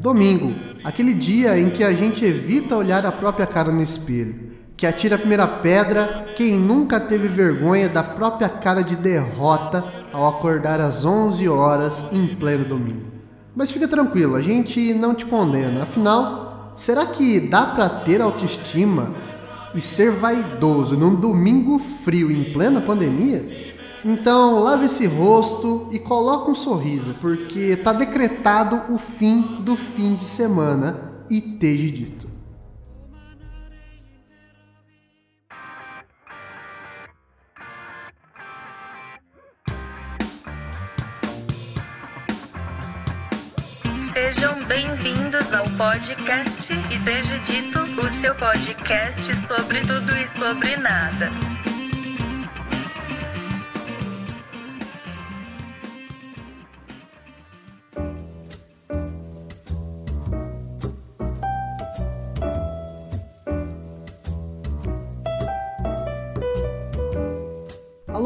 Domingo, aquele dia em que a gente evita olhar a própria cara no espelho, que atira a primeira pedra quem nunca teve vergonha da própria cara de derrota ao acordar às 11 horas em pleno domingo. Mas fica tranquilo, a gente não te condena. Afinal, será que dá para ter autoestima e ser vaidoso num domingo frio em plena pandemia? Então, lave esse rosto e coloque um sorriso, porque tá decretado o fim do fim de semana e teja dito. Sejam bem-vindos ao podcast e Dito, o seu podcast sobre tudo e sobre nada.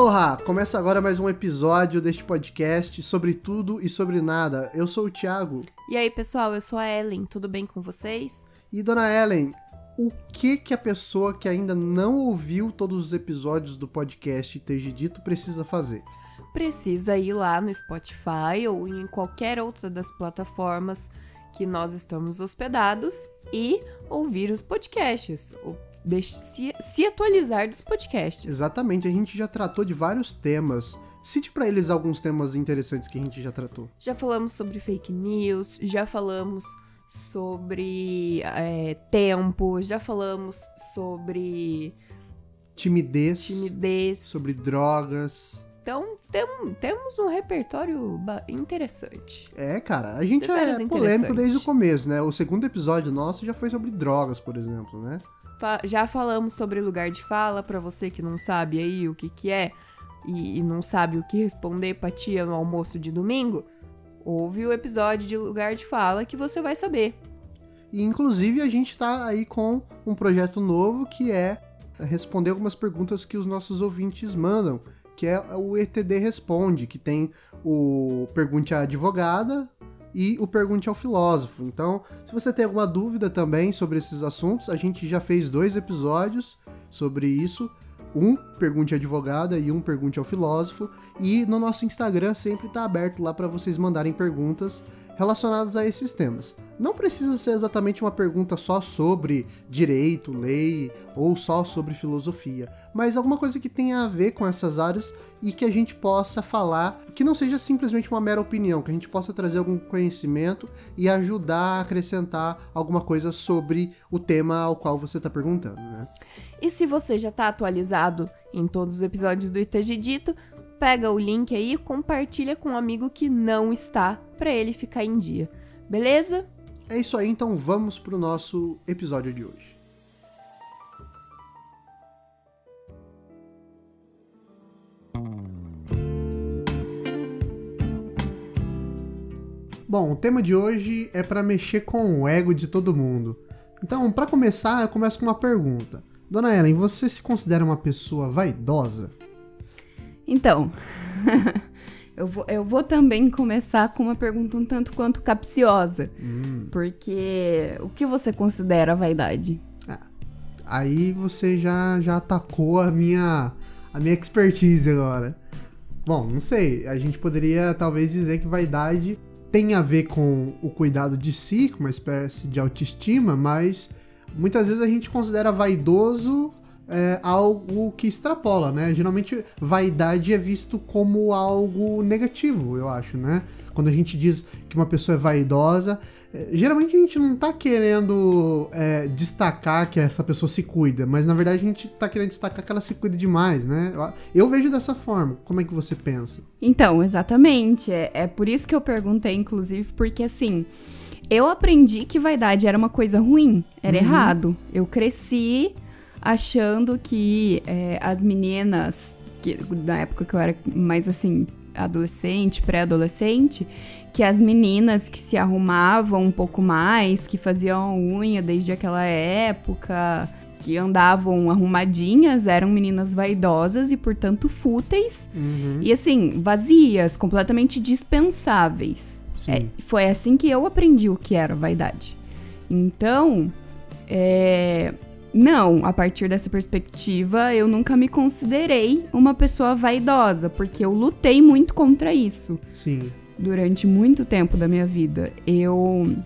Aloha! Começa agora mais um episódio deste podcast sobre tudo e sobre nada. Eu sou o Thiago. E aí, pessoal, eu sou a Ellen. Tudo bem com vocês? E dona Ellen, o que que a pessoa que ainda não ouviu todos os episódios do podcast Teja Dito precisa fazer? Precisa ir lá no Spotify ou em qualquer outra das plataformas que nós estamos hospedados e ouvir os podcasts, ou se, se atualizar dos podcasts. Exatamente, a gente já tratou de vários temas. Cite para eles alguns temas interessantes que a gente já tratou. Já falamos sobre fake news, já falamos sobre é, tempo, já falamos sobre timidez, timidez, sobre drogas. Então, tem, temos um repertório interessante. É, cara, a gente é polêmico desde o começo, né? O segundo episódio nosso já foi sobre drogas, por exemplo, né? Já falamos sobre lugar de fala, para você que não sabe aí o que que é e, e não sabe o que responder pra tia no almoço de domingo, ouve o episódio de lugar de fala que você vai saber. E, inclusive, a gente tá aí com um projeto novo que é responder algumas perguntas que os nossos ouvintes mandam que é o ETD Responde, que tem o Pergunte à Advogada e o Pergunte ao Filósofo. Então, se você tem alguma dúvida também sobre esses assuntos, a gente já fez dois episódios sobre isso. Um Pergunte à Advogada e um Pergunte ao Filósofo. E no nosso Instagram sempre está aberto lá para vocês mandarem perguntas relacionadas a esses temas. Não precisa ser exatamente uma pergunta só sobre direito, lei ou só sobre filosofia, mas alguma coisa que tenha a ver com essas áreas e que a gente possa falar, que não seja simplesmente uma mera opinião, que a gente possa trazer algum conhecimento e ajudar a acrescentar alguma coisa sobre o tema ao qual você está perguntando, né? E se você já está atualizado em todos os episódios do ITG Dito, pega o link aí e compartilha com um amigo que não está, para ele ficar em dia. Beleza? É isso aí, então vamos pro nosso episódio de hoje. Bom, o tema de hoje é para mexer com o ego de todo mundo. Então, para começar, eu começo com uma pergunta. Dona Ellen, você se considera uma pessoa vaidosa? Então, eu, vou, eu vou também começar com uma pergunta um tanto quanto capciosa. Hum. Porque o que você considera vaidade? Ah, aí você já, já atacou a minha, a minha expertise agora. Bom, não sei. A gente poderia talvez dizer que vaidade tem a ver com o cuidado de si, com uma espécie de autoestima, mas muitas vezes a gente considera vaidoso é, algo que extrapola, né? Geralmente, vaidade é visto como algo negativo, eu acho, né? Quando a gente diz que uma pessoa é vaidosa, é, geralmente a gente não tá querendo é, destacar que essa pessoa se cuida, mas na verdade a gente tá querendo destacar que ela se cuida demais, né? Eu vejo dessa forma. Como é que você pensa? Então, exatamente. É, é por isso que eu perguntei, inclusive, porque assim. Eu aprendi que vaidade era uma coisa ruim, era uhum. errado. Eu cresci achando que é, as meninas, que, na época que eu era mais assim, adolescente, pré-adolescente, que as meninas que se arrumavam um pouco mais, que faziam unha desde aquela época, que andavam arrumadinhas, eram meninas vaidosas e, portanto, fúteis. Uhum. E assim, vazias, completamente dispensáveis. É, foi assim que eu aprendi o que era vaidade. Então, é, não, a partir dessa perspectiva, eu nunca me considerei uma pessoa vaidosa, porque eu lutei muito contra isso Sim. durante muito tempo da minha vida. Eu,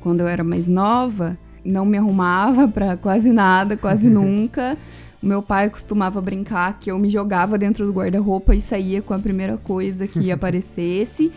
quando eu era mais nova, não me arrumava pra quase nada, quase nunca. O meu pai costumava brincar que eu me jogava dentro do guarda-roupa e saía com a primeira coisa que aparecesse.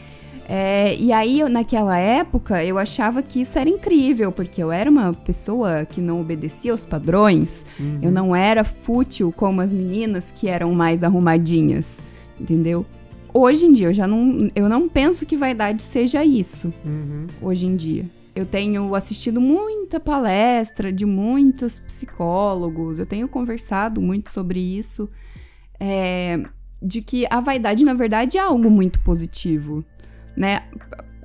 É, e aí, eu- naquela época, eu achava que isso era incrível, porque eu era uma pessoa que não obedecia aos padrões. Uhum. Eu não era fútil como as meninas que eram mais arrumadinhas, entendeu? Hoje em dia, eu já não, eu não penso que vaidade seja isso, Uhum. hoje em dia. Eu tenho assistido muita palestra de muitos psicólogos, eu tenho conversado muito sobre isso, é, de que a vaidade, na verdade, é algo muito positivo, né?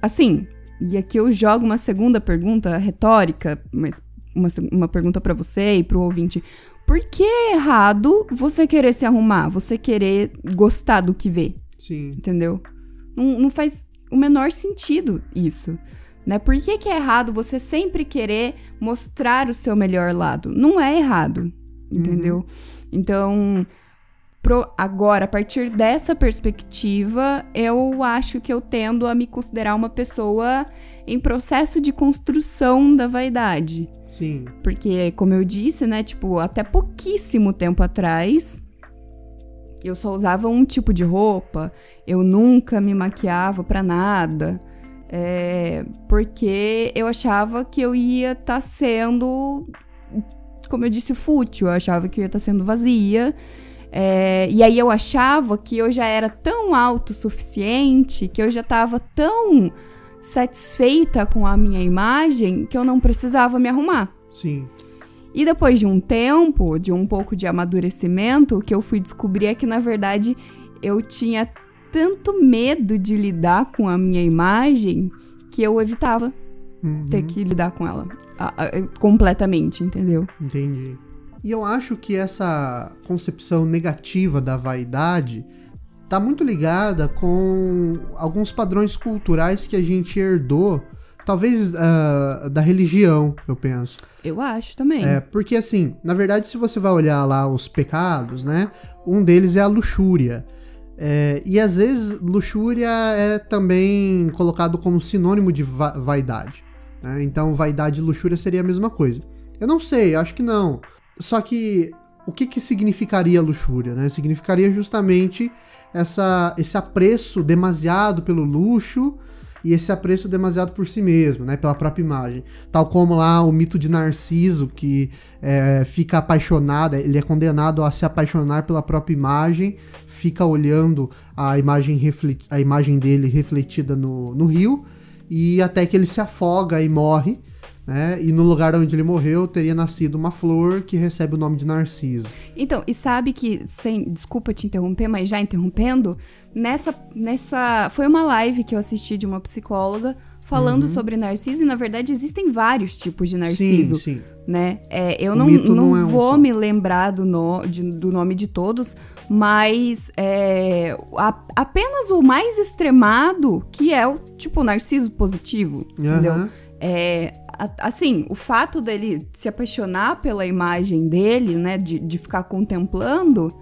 Assim, e aqui eu jogo uma segunda pergunta retórica, mas uma, uma pergunta pra você e pro ouvinte. Por que é errado você querer se arrumar, você querer gostar do que vê? Sim. entendeu? Não, não faz o menor sentido isso, né? Por que, que é errado você sempre querer mostrar o seu melhor lado? Não é errado, entendeu? Então, pro- agora, a partir dessa perspectiva, eu acho que eu tendo a me considerar uma pessoa em processo de construção da vaidade. Sim. Porque, como eu disse, né, tipo, até pouquíssimo tempo atrás, eu só usava um tipo de roupa, eu nunca me maquiava pra nada, é, porque eu achava que eu ia estar sendo, como eu disse, fútil, eu achava que eu ia estar sendo vazia. É, e aí eu achava que eu já era tão autossuficiente, que eu já estava tão satisfeita com a minha imagem que eu não precisava me arrumar. Sim. E depois de um tempo, de um pouco de amadurecimento, o que eu fui descobrir é que, na verdade, eu tinha tanto medo de lidar com a minha imagem que eu evitava Uhum. ter que lidar com ela a- a- completamente, entendeu? Entendi. E eu acho que essa concepção negativa da vaidade tá muito ligada com alguns padrões culturais que a gente herdou, talvez ah, da religião, eu penso. Eu acho também. É, porque assim, na verdade, se você vai olhar lá os pecados, né? Um deles é a luxúria. É, e às vezes luxúria é também colocado como sinônimo de va- vaidade. né? Então, vaidade e luxúria seria a mesma coisa. Eu não sei, acho que não. Só que o que, que significaria luxúria? Né? Significaria justamente essa, esse apreço demasiado pelo luxo e esse apreço demasiado por si mesmo, né? Pela própria imagem. Tal como lá o mito de Narciso, que é, fica apaixonado, ele é condenado a se apaixonar pela própria imagem, fica olhando a imagem, reflet- a imagem dele refletida no, no rio, e até que ele se afoga e morre, né? E no lugar onde ele morreu teria nascido uma flor que recebe o nome de Narciso. Então, e sabe que, sem, desculpa te interromper, mas já interrompendo, nessa, nessa. Foi uma live que eu assisti de uma psicóloga falando Uhum. sobre narciso, e na verdade existem vários tipos de narciso. Sim, sim. né? É, eu O não, não, não é um vou só. me lembrar do, no- de- do nome de todos, mas é, a- apenas o mais extremado, que é o tipo narciso positivo, entendeu? Aham. É, assim, o fato dele se apaixonar pela imagem dele, né, de, de ficar contemplando.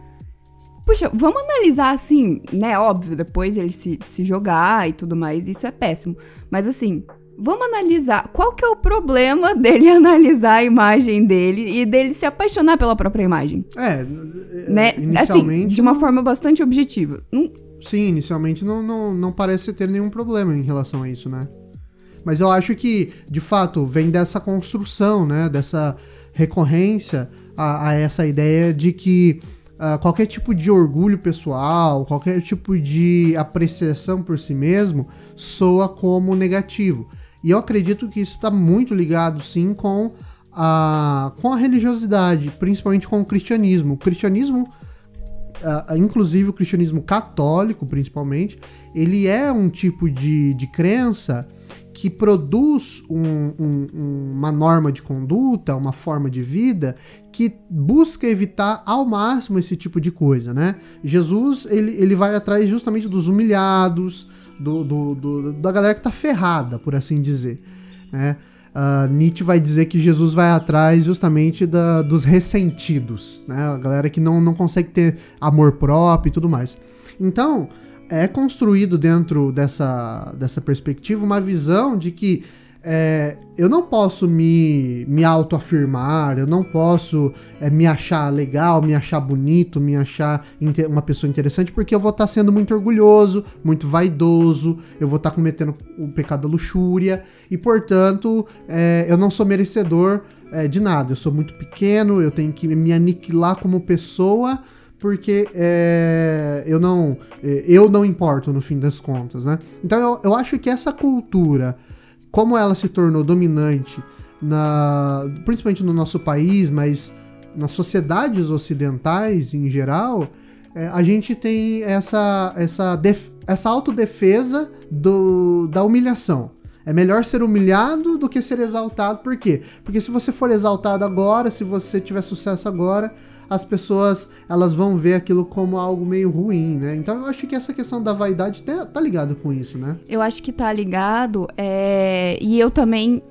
Puxa, vamos analisar assim, né? Óbvio, depois ele se, se jogar e tudo mais, isso é péssimo. Mas assim, vamos analisar qual que é o problema dele analisar a imagem dele e dele se apaixonar pela própria imagem, É, né? é, inicialmente. Assim, de uma forma bastante objetiva. Sim, inicialmente não, não, não parece ter nenhum problema em relação a isso, né? Mas eu acho que, de fato, vem dessa construção, né? Dessa recorrência a, a essa ideia de que ah, qualquer tipo de orgulho pessoal, qualquer tipo de apreciação por si mesmo soa como negativo. E eu acredito que isso está muito ligado, sim, com a, com a religiosidade, principalmente com o cristianismo. O cristianismo ah, inclusive o cristianismo católico, principalmente, ele é um tipo de, de crença que produz um- um- uma norma de conduta, uma forma de vida que busca evitar ao máximo esse tipo de coisa, né? Jesus, ele, ele vai atrás justamente dos humilhados, do, do- do- da galera que tá ferrada, por assim dizer, né? Ah, Nietzsche vai dizer que Jesus vai atrás justamente da- dos ressentidos, né? A galera que não, não consegue ter amor próprio e tudo mais. Então, é construído dentro dessa, dessa perspectiva uma visão de que é, eu não posso me, me autoafirmar, eu não posso é, me achar legal, me achar bonito, me achar uma pessoa interessante, porque eu vou estar sendo muito orgulhoso, muito vaidoso, eu vou estar cometendo o pecado da luxúria, e portanto é, eu não sou merecedor é, de nada, eu sou muito pequeno, eu tenho que me aniquilar como pessoa porque é, eu não é, eu não importo no fim das contas, né? Então eu, eu acho que essa cultura, como ela se tornou dominante na principalmente no nosso país, mas nas sociedades ocidentais em geral, é, a gente tem essa essa def- essa autodefesa do, da humilhação. É melhor ser humilhado do que ser exaltado. Por quê? Porque se você for exaltado agora, se você tiver sucesso agora, as pessoas elas vão ver aquilo como algo meio ruim, né? Então eu acho que essa questão da vaidade tá, tá ligado com isso, né? Eu acho que tá ligado, é, e eu também.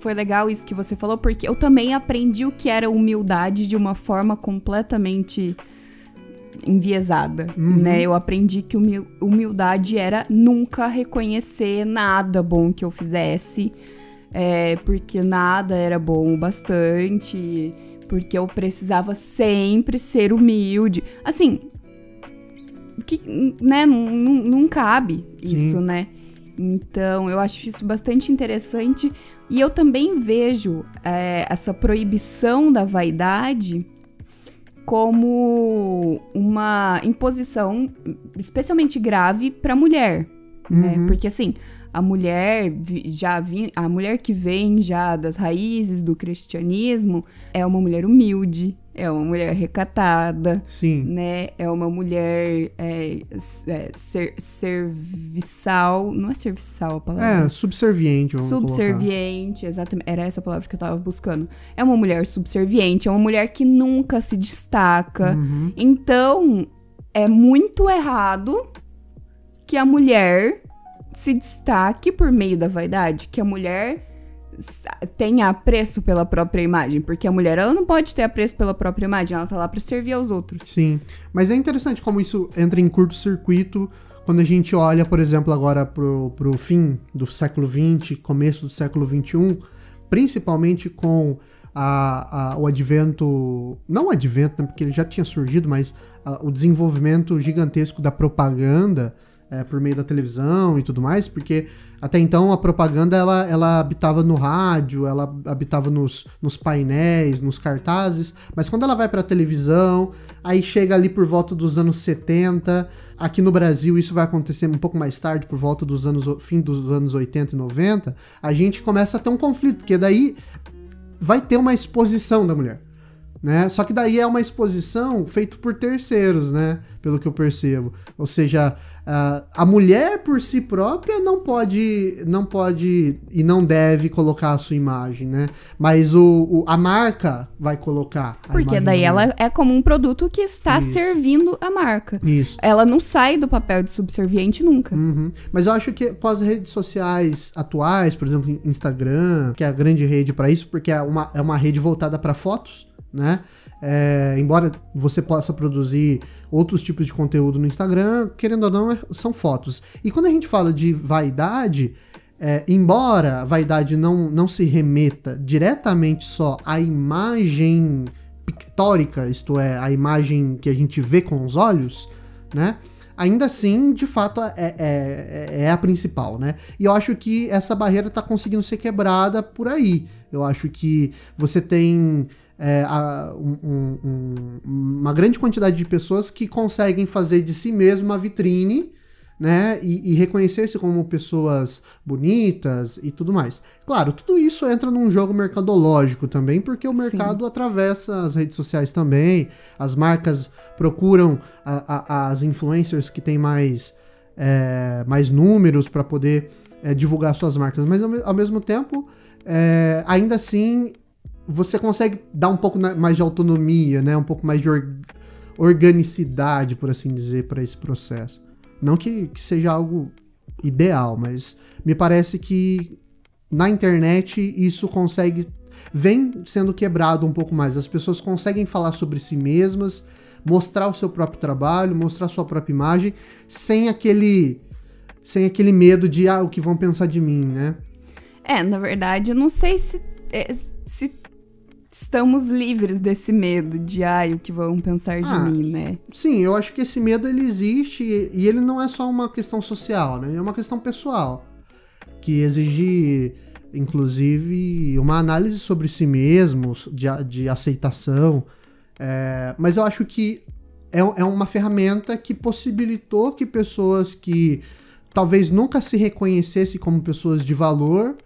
Foi legal isso que você falou, porque eu também aprendi o que era humildade de uma forma completamente enviesada, Uhum. né? Eu aprendi que humil- humildade era nunca reconhecer nada bom que eu fizesse, é, porque nada era bom o bastante, porque eu precisava sempre ser humilde. Assim, que, né, não, não, não cabe Sim. isso, né? Então, eu acho isso bastante interessante. E eu também vejo é, essa proibição da vaidade como uma imposição especialmente grave para a mulher, né? Uhum. Porque assim, a mulher já vi, a mulher que vem já das raízes do cristianismo é uma mulher humilde, é uma mulher recatada, Sim. né? É uma mulher é, é, ser- serviçal, não é serviçal a palavra. É, subserviente, vamos colocar. Subserviente, exatamente. Era essa palavra que eu tava buscando. É uma mulher subserviente, é uma mulher que nunca se destaca. Uhum. Então, é muito errado que a mulher se destaque por meio da vaidade, que a mulher tenha apreço pela própria imagem, porque a mulher ela não pode ter apreço pela própria imagem, ela tá lá pra servir aos outros. Sim. Mas é interessante como isso entra em curto-circuito quando a gente olha, por exemplo, agora pro, pro fim do século XX, começo do século XXI, principalmente com a, a- o advento. Não o advento, né, porque ele já tinha surgido, mas ah, o desenvolvimento gigantesco da propaganda é, por meio da televisão e tudo mais, porque até então a propaganda ela, ela habitava no rádio, ela habitava nos, nos painéis, nos cartazes, mas quando ela vai para a televisão, aí chega ali por volta dos anos 70, aqui no Brasil isso vai acontecer um pouco mais tarde, por volta dos anos fim dos anos 80 e 90, a gente começa a ter um conflito, porque daí vai ter uma exposição da mulher. Né? Só que daí é uma exposição feita por terceiros, né? Pelo que eu percebo. Ou seja, a- a mulher por si própria não pode, não pode e não deve colocar a sua imagem, né? Mas o, o- a marca vai colocar. a Porque imagem daí da ela é como um produto que está Isso. servindo a marca. Isso. Ela não sai do papel de subserviente nunca. Uhum. Mas eu acho que com as redes sociais atuais, por exemplo, Instagram, que é a grande rede para isso, porque é uma, é uma rede voltada para fotos, né? É, embora você possa produzir outros tipos de conteúdo no Instagram, querendo ou não, é- são fotos. E quando a gente fala de vaidade, é, embora a vaidade não, não se remeta diretamente só à imagem pictórica, isto é, a imagem que a gente vê com os olhos, né? Ainda assim, de fato, é, é, é a principal, né? E eu acho que essa barreira está conseguindo ser quebrada por aí. Eu acho que você tem é, a- um- um- um- uma grande quantidade de pessoas que conseguem fazer de si mesmo uma vitrine, né? E, e reconhecer-se como pessoas bonitas e tudo mais. Claro, tudo isso entra num jogo mercadológico também, porque o Sim. mercado atravessa as redes sociais também. As marcas procuram a- a- as influencers que têm mais, é, mais números para poder é, divulgar suas marcas, mas ao, ao mesmo tempo, é, ainda assim, você consegue dar um pouco mais de autonomia, né? Um pouco mais de or- organicidade, por assim dizer, para esse processo. Não que, que seja algo ideal, mas me parece que na internet isso consegue vem sendo quebrado um pouco mais. As pessoas conseguem falar sobre si mesmas, mostrar o seu próprio trabalho, mostrar sua própria imagem, sem aquele sem aquele medo de ah, o que vão pensar de mim, né? É, na verdade, eu não sei se, é, se estamos livres desse medo de ai, o que vão pensar de Ah. mim, né? Sim, eu acho que esse medo ele existe e ele não é só uma questão social, né? É uma questão pessoal que exige inclusive uma análise sobre si mesmo, de, de aceitação. É, mas eu acho que é, é uma ferramenta que possibilitou que pessoas que talvez nunca se reconhecessem como pessoas de valor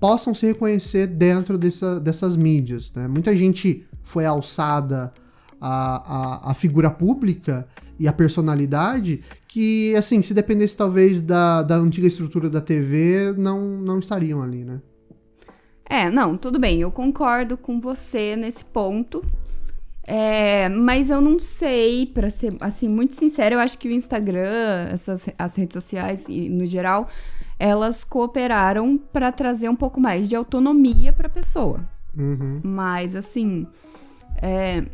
possam se reconhecer dentro dessa- dessas mídias. Né? Muita gente foi alçada à, à, à figura pública e à personalidade que, assim, se dependesse talvez da, da antiga estrutura da TV, não, não estariam ali, né? É, não, tudo bem, eu concordo com você nesse ponto. É, mas eu não sei, pra ser assim muito sincera, eu acho que o Instagram, essas as redes sociais e no geral, elas cooperaram pra trazer um pouco mais de autonomia pra pessoa. Uhum. Mas assim, é,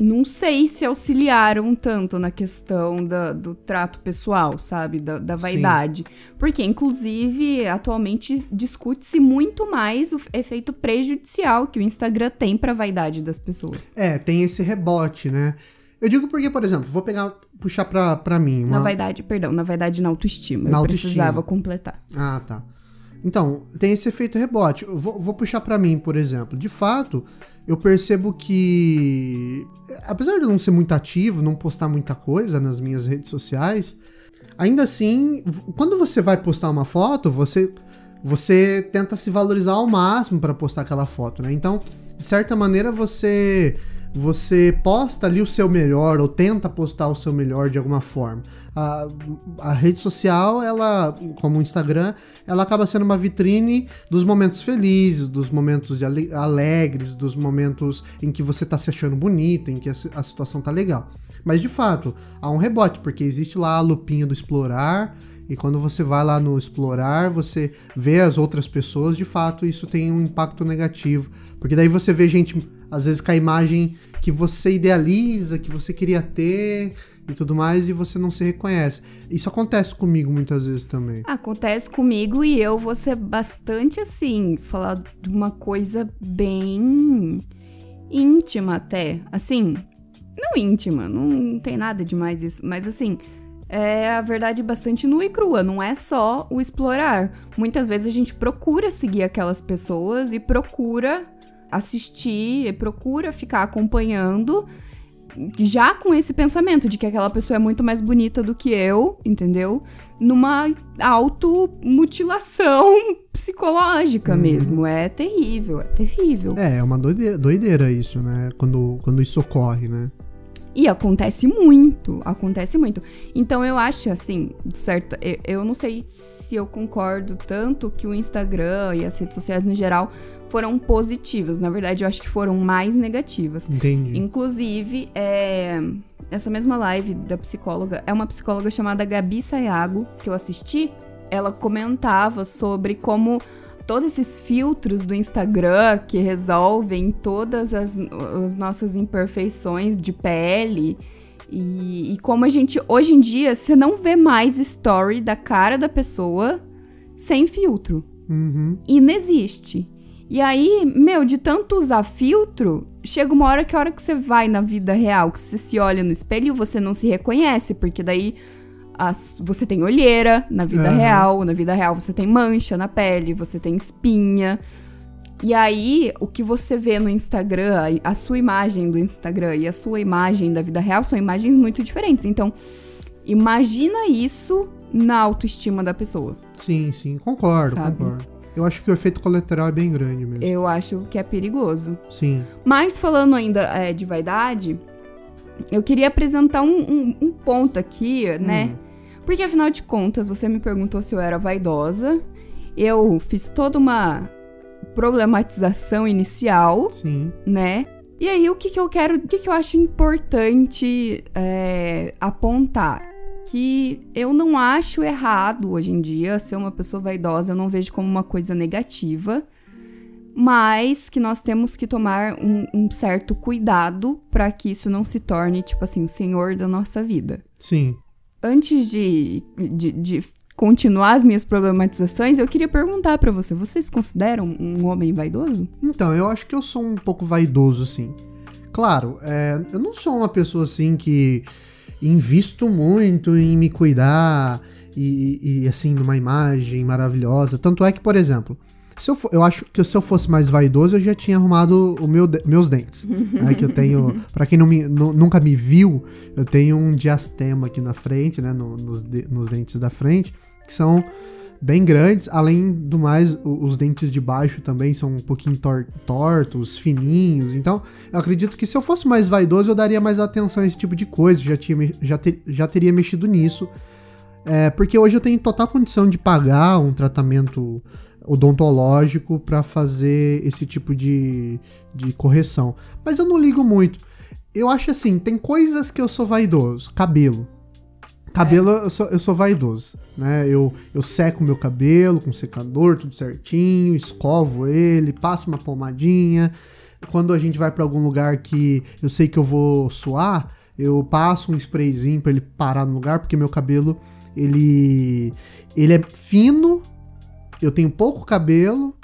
não sei se auxiliaram tanto na questão da- do trato pessoal, sabe? Da, da Sim. vaidade. Porque, inclusive, atualmente discute-se muito mais o efeito prejudicial que o Instagram tem pra vaidade das pessoas. É, tem esse rebote, né? Eu digo porque, por exemplo, vou pegar, puxar pra, pra mim. Na uma- vaidade, perdão, na vaidade na autoestima. Na eu autoestima. precisava completar. Ah, tá. Então, tem esse efeito rebote. Eu vou, vou puxar pra mim, por exemplo. De fato, eu percebo que, apesar de eu não ser muito ativo, não postar muita coisa nas minhas redes sociais, ainda assim, quando você vai postar uma foto, você você tenta se valorizar ao máximo para postar aquela foto, né? Então, de certa maneira, você você posta ali o seu melhor ou tenta postar o seu melhor de alguma forma. A, a rede social, ela, como o Instagram, ela acaba sendo uma vitrine dos momentos felizes, dos momentos alegres, dos momentos em que você tá se achando bonita, em que a, a situação tá legal. Mas de fato, há um rebote, porque existe lá a lupinha do explorar, e quando você vai lá no explorar, você vê as outras pessoas, de fato, isso tem um impacto negativo. Porque daí você vê gente, às vezes, com a imagem que você idealiza, que você queria ter e tudo mais, e você não se reconhece. Isso acontece comigo muitas vezes também. Acontece comigo e eu vou ser bastante assim, falar de uma coisa bem íntima até. Assim, não íntima, não tem nada demais isso, mas assim, é a verdade bastante nua e crua, não é só o explorar. Muitas vezes a gente procura seguir aquelas pessoas e procura assistir, e procura ficar acompanhando já com esse pensamento de que aquela pessoa é muito mais bonita do que eu, entendeu? Numa automutilação psicológica Uhum. mesmo. É terrível, é terrível. É, é uma doideira, doideira isso, né? Quando, quando isso ocorre, né? E acontece muito, acontece muito. Então eu acho assim, certo, eu, eu não sei se eu concordo tanto que o Instagram e as redes sociais no geral foram positivas. Na verdade, eu acho que foram mais negativas. Entendi. Inclusive, é, essa mesma live da psicóloga é uma psicóloga chamada Gabi Sayago, que eu assisti. Ela comentava sobre como todos esses filtros do Instagram que resolvem todas as, as nossas imperfeições de pele. E, e como a gente, hoje em dia, você não vê mais story da cara da pessoa sem filtro Uhum. inexiste. E aí, meu, de tanto usar filtro, chega uma hora que a hora que você vai na vida real, que você se olha no espelho, você não se reconhece, porque daí as- você tem olheira na vida Aham. real, na vida real você tem mancha na pele, você tem espinha. E aí, o que você vê no Instagram, a sua imagem do Instagram e a sua imagem da vida real são imagens muito diferentes. Então, imagina isso na autoestima da pessoa. Sim, sim, concordo, Sabe? concordo. Eu acho que o efeito colateral é bem grande mesmo. Eu acho que é perigoso. Sim. Mas falando ainda é, de vaidade, eu queria apresentar um, um- um ponto aqui, né? Hum. Porque afinal de contas, você me perguntou se eu era vaidosa. Eu fiz toda uma problematização inicial, Sim. né? E aí, o que, que eu quero, o que, que eu acho importante é, apontar? Que eu não acho errado hoje em dia ser uma pessoa vaidosa, eu não vejo como uma coisa negativa, mas que nós temos que tomar um, um certo cuidado para que isso não se torne, tipo assim, o senhor da nossa vida. Sim. Antes de, de, de continuar as minhas problematizações, eu queria perguntar para você: vocês se consideram um homem vaidoso? Então, eu acho que eu sou um pouco vaidoso, sim. Claro, é, eu não sou uma pessoa assim que invisto muito em me cuidar e, e, assim, numa imagem maravilhosa. Tanto é que, por exemplo, se eu, for, eu acho que se eu fosse mais vaidoso, eu já tinha arrumado o meu, meus dentes. né, que eu tenho, pra quem não me, nu- nunca me viu, eu tenho um diastema aqui na frente, né, no- nos, de- nos dentes da frente, que são bem grandes. Além do mais, os dentes de baixo também são um pouquinho tor- tortos, fininhos. Então, eu acredito que se eu fosse mais vaidoso, eu daria mais atenção a esse tipo de coisa. Já, tinha, já, ter- já teria mexido nisso. É, porque hoje eu tenho total condição de pagar um tratamento odontológico para fazer esse tipo de, de correção. Mas eu não ligo muito. Eu acho assim, tem coisas que eu sou vaidoso. Cabelo. Cabelo, eu, sou, eu sou vaidoso, né? Eu, eu seco meu cabelo com secador, tudo certinho, escovo ele, passo uma pomadinha. Quando a gente vai para algum lugar que eu sei que eu vou suar, eu passo um sprayzinho para ele parar no lugar, porque meu cabelo, ele, ele é fino, eu tenho pouco cabelo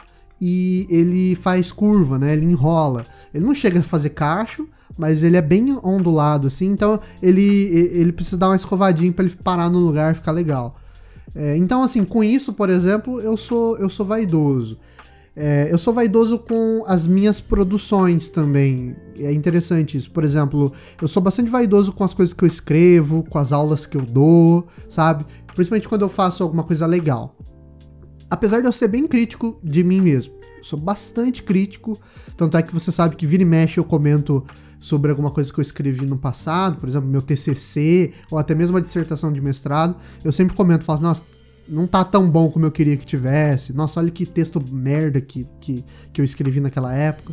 e ele faz curva, né? Ele enrola. Ele não chega a fazer cacho, mas ele é bem ondulado assim, então ele, ele precisa dar uma escovadinha para ele parar no lugar e ficar legal. É, então, assim, com isso, por exemplo, eu sou, eu sou vaidoso. É, eu sou vaidoso com as minhas produções também. É interessante isso. Por exemplo, eu sou bastante vaidoso com as coisas que eu escrevo, com as aulas que eu dou, sabe? Principalmente quando eu faço alguma coisa legal. Apesar de eu ser bem crítico de mim mesmo. Sou bastante crítico. Tanto é que você sabe que vira e mexe eu comento sobre alguma coisa que eu escrevi no passado, por exemplo, meu TCC, ou até mesmo a dissertação de mestrado. Eu sempre comento, falo, nossa, não tá tão bom como eu queria que tivesse. Nossa, olha que texto merda que, que, que eu escrevi naquela época.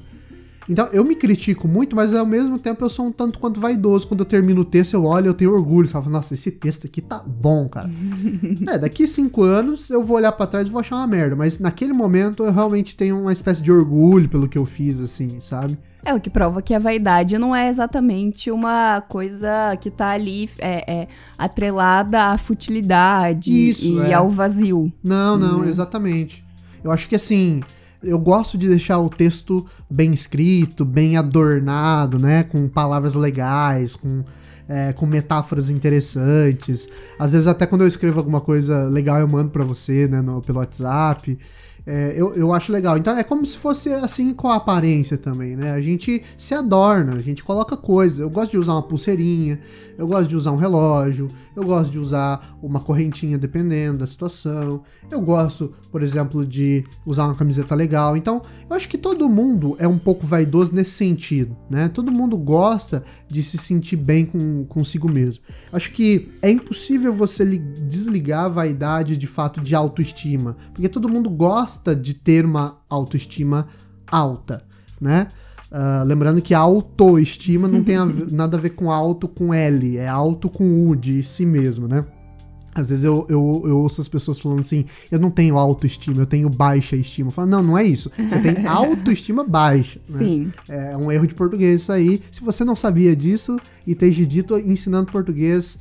Então, eu me critico muito, mas ao mesmo tempo eu sou um tanto quanto vaidoso. Quando eu termino o texto, eu olho eu tenho orgulho. Sabe? Nossa, esse texto aqui tá bom, cara. é, daqui cinco anos eu vou olhar pra trás e vou achar uma merda. Mas naquele momento eu realmente tenho uma espécie de orgulho pelo que eu fiz, assim, sabe? É o que prova que a vaidade não é exatamente uma coisa que tá ali é, é, atrelada à futilidade Isso, e é. ao vazio. Não, não, Né? exatamente. Eu acho que assim, eu gosto de deixar o texto bem escrito, bem adornado, né? Com palavras legais, com, é, com metáforas interessantes. Às vezes, até quando eu escrevo alguma coisa legal, eu mando pra você, né? No, pelo WhatsApp. É, eu, eu acho legal. Então é como se fosse assim com a aparência também, né? A gente se adorna, a gente coloca coisa. Eu gosto de usar uma pulseirinha, eu gosto de usar um relógio, eu gosto de usar uma correntinha dependendo da situação. Eu gosto, por exemplo, de usar uma camiseta legal. Então, eu acho que todo mundo é um pouco vaidoso nesse sentido, né? Todo mundo gosta de se sentir bem com, consigo mesmo. Acho que é impossível você li- desligar a vaidade de fato de autoestima, porque todo mundo gosta de ter uma autoestima alta, né? Ah, lembrando que autoestima não tem a ver- nada a ver com alto com L, é alto com U, de si mesmo, né? Às vezes eu, eu, eu ouço as pessoas falando assim, eu não tenho autoestima, eu tenho baixa estima. Eu falo, não, não é isso. Você tem autoestima baixa. né? Sim. É um erro de português isso aí. Se você não sabia disso, e esteja dito ensinando português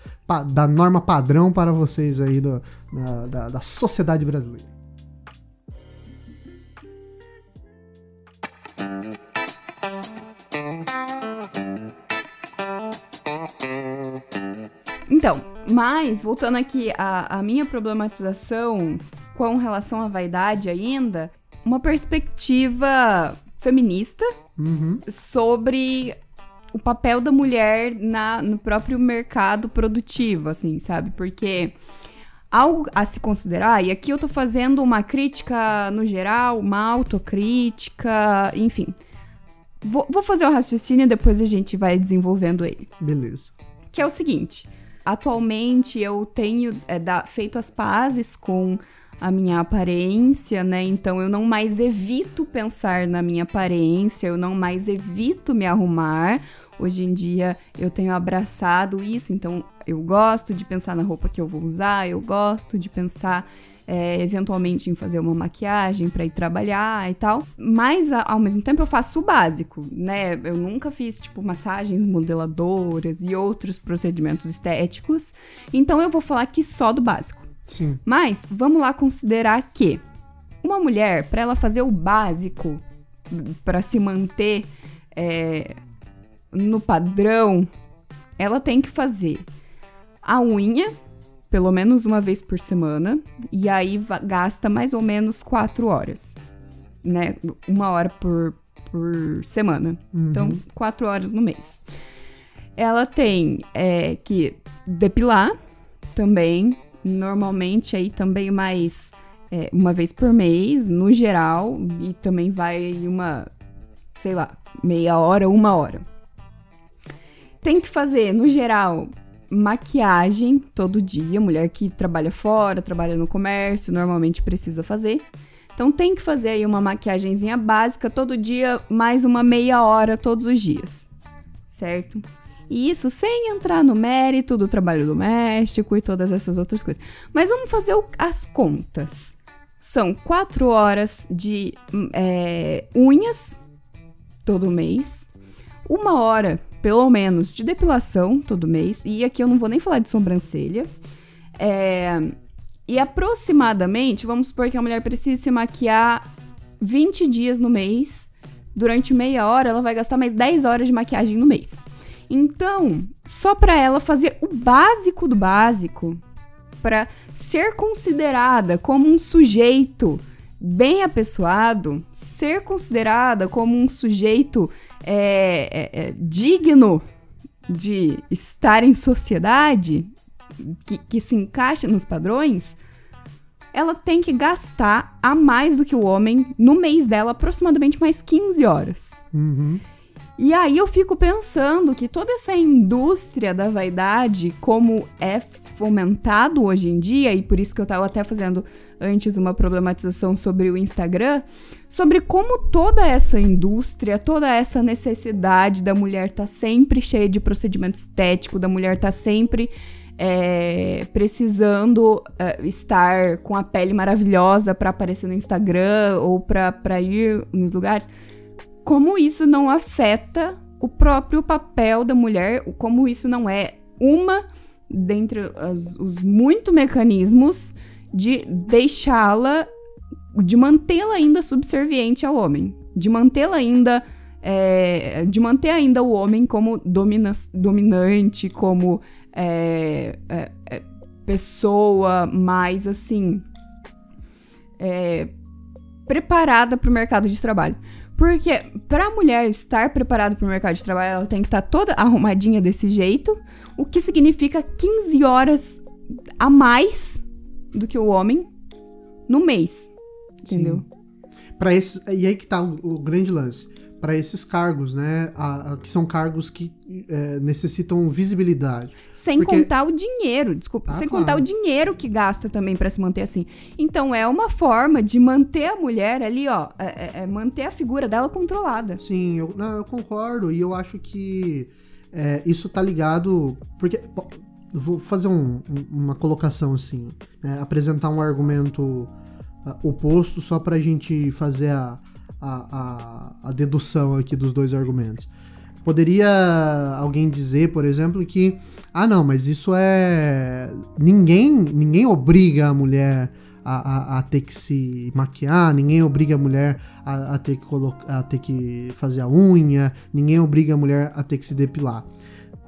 da norma padrão para vocês aí do- da, da, da sociedade brasileira. Então, mas, voltando aqui à, à minha problematização com relação à vaidade ainda, uma perspectiva feminista Uhum. sobre o papel da mulher na, no próprio mercado produtivo, assim, sabe? Porque algo a se considerar, e aqui eu tô fazendo uma crítica no geral, uma autocrítica, enfim. Vou, vou fazer o raciocínio e depois a gente vai desenvolvendo ele Beleza. que é o seguinte: atualmente eu tenho é, da- feito as pazes com a minha aparência, né? Então eu não mais evito pensar na minha aparência, eu não mais evito me arrumar. Hoje em dia eu tenho abraçado isso, então eu gosto de pensar na roupa que eu vou usar, eu gosto de pensar é, eventualmente em fazer uma maquiagem para ir trabalhar e tal. Mas ao mesmo tempo eu faço o básico, né? Eu nunca fiz tipo massagens modeladoras e outros procedimentos estéticos. Então eu vou falar aqui só do básico. Sim. Mas vamos lá considerar que uma mulher, para ela fazer o básico, para se manter é, no padrão, ela tem que fazer a unha, pelo menos uma vez por semana, e aí gasta mais ou menos quatro horas, né? Uma hora por, por semana. Então, quatro horas no mês. Ela tem é, que depilar também, normalmente aí também mais é, uma vez por mês, no geral, e também vai uma, sei lá, meia hora, uma hora. Tem que fazer, no geral, maquiagem todo dia. Mulher que trabalha fora, trabalha no comércio, normalmente precisa fazer. Então tem que fazer aí uma maquiagenzinha básica todo dia, mais uma meia hora todos os dias. Certo? E isso sem entrar no mérito do trabalho doméstico e todas essas outras coisas. Mas vamos fazer o- as contas. São quatro horas de hum, é, unhas todo mês, uma hora, pelo menos, de depilação todo mês, e aqui eu não vou nem falar de sobrancelha. É, e aproximadamente, vamos supor que a mulher precise se maquiar 20 dias no mês, durante meia hora ela vai gastar mais 10 horas de maquiagem no mês. Então, só para ela fazer o básico do básico, para ser considerada como um sujeito bem apessoado, ser considerada como um sujeito é, é, é, digno de estar em sociedade, que, que se encaixa nos padrões, ela tem que gastar a mais do que o homem no mês dela, aproximadamente mais 15 horas. Uhum. E aí eu fico pensando que toda essa indústria da vaidade, como é fomentado hoje em dia, e por isso que eu tava até fazendo antes uma problematização sobre o Instagram, sobre como toda essa indústria, toda essa necessidade da mulher estar sempre cheia de procedimento estético, da mulher estar sempre é, precisando é, estar com a pele maravilhosa para aparecer no Instagram ou para ir nos lugares como isso não afeta o próprio papel da mulher, como isso não é uma dentre as- os muitos mecanismos de deixá-la, de mantê-la ainda subserviente ao homem, de mantê-la ainda, é, de manter ainda o homem como domina- dominante, como é, é, é, pessoa mais assim é, preparada para o mercado de trabalho. Porque para a mulher estar preparada para o mercado de trabalho, ela tem que estar toda arrumadinha desse jeito, o que significa 15 horas a mais do que o homem no mês. Entendeu? Para esses e aí que tá o, o grande lance. Para esses cargos, né, a- a- que são cargos que é, necessitam visibilidade. Sem Porque- contar o dinheiro, desculpa, Ah, sem claro. contar o dinheiro que gasta também para se manter assim. Então é uma forma de manter a mulher ali, ó, é- é- é manter a figura dela controlada. Sim, eu, não, eu concordo e eu acho que é, isso tá ligado. Porque. Vou fazer um- um- uma colocação assim, né, apresentar um argumento ah, oposto só pra gente fazer a, a, a, a dedução aqui dos dois argumentos. Poderia alguém dizer, por exemplo, que ah não, mas isso é ninguém ninguém obriga a mulher a, a, a ter que se maquiar, ninguém obriga a mulher a, a ter que colocar, a ter que fazer a unha, ninguém obriga a mulher a ter que se depilar.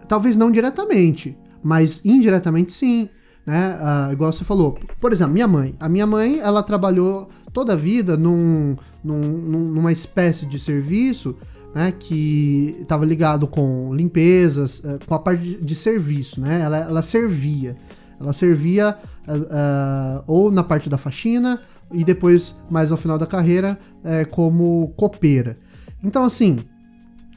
Talvez não diretamente, mas indiretamente sim, né? Ah, igual você falou. Por exemplo, minha mãe. A minha mãe, ela trabalhou toda a vida num, num- num- numa espécie de serviço né, que estava ligado com limpezas, eh, com a parte de, serviço, né? Ela, ela servia. Ela servia ah, ou na parte da faxina e depois, mais ao final da carreira, eh, como copeira. Então, assim,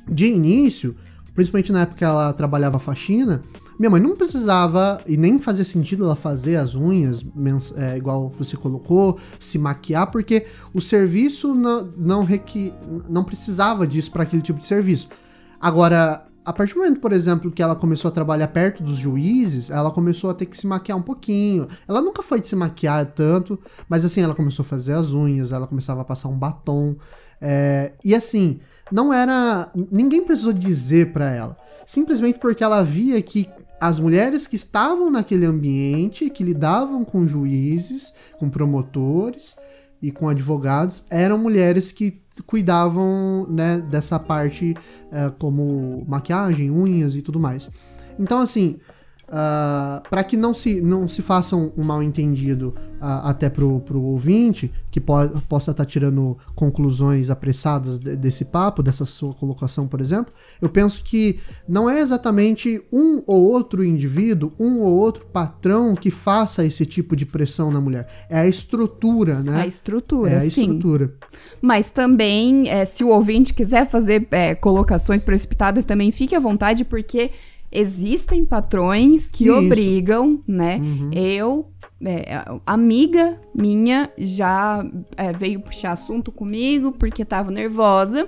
de início, principalmente na época que ela trabalhava faxina, minha mãe não precisava, e nem fazia sentido ela fazer as unhas, é, igual você colocou, se maquiar, porque o serviço não, não, requi, não precisava disso para aquele tipo de serviço. Agora, a partir do momento, por exemplo, que ela começou a trabalhar perto dos juízes, ela começou a ter que se maquiar um pouquinho. Ela nunca foi de se maquiar tanto, mas assim, ela começou a fazer as unhas, ela começava a passar um batom. é, e assim, não era. Ninguém precisou dizer pra ela. Simplesmente porque ela via que as mulheres que estavam naquele ambiente, que lidavam com juízes, com promotores e com advogados, eram mulheres que cuidavam né, dessa parte é, como maquiagem, unhas e tudo mais. Então, assim, para que não se, não se façam um mal entendido até pro, pro ouvinte, que po possa estar tirando conclusões apressadas de- desse papo, dessa sua colocação, por exemplo, eu penso que não é exatamente um ou outro indivíduo, um ou outro patrão que faça esse tipo de pressão na mulher. É a estrutura, né? A estrutura, é a sim. estrutura. Mas também, é, se o ouvinte quiser fazer é, colocações precipitadas, também fique à vontade, porque existem patrões que Isso. obrigam, né? Uhum. Eu, é, amiga minha, já é, veio puxar assunto comigo porque tava nervosa,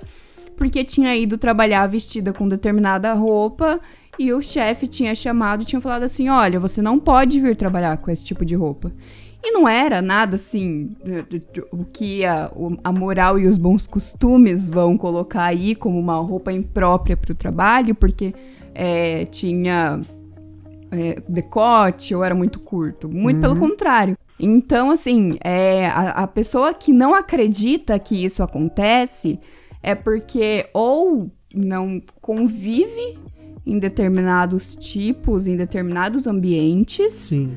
porque tinha ido trabalhar vestida com determinada roupa e o chefe tinha chamado e tinha falado assim: olha, você não pode vir trabalhar com esse tipo de roupa. E não era nada assim, de- o que a, a moral e os bons costumes vão colocar aí como uma roupa imprópria para o trabalho, porque é, tinha é, decote ou era muito curto. Muito pelo contrário. Então, assim, é, a, a pessoa que não acredita que isso acontece é porque ou não convive em determinados tipos, em determinados ambientes, Sim,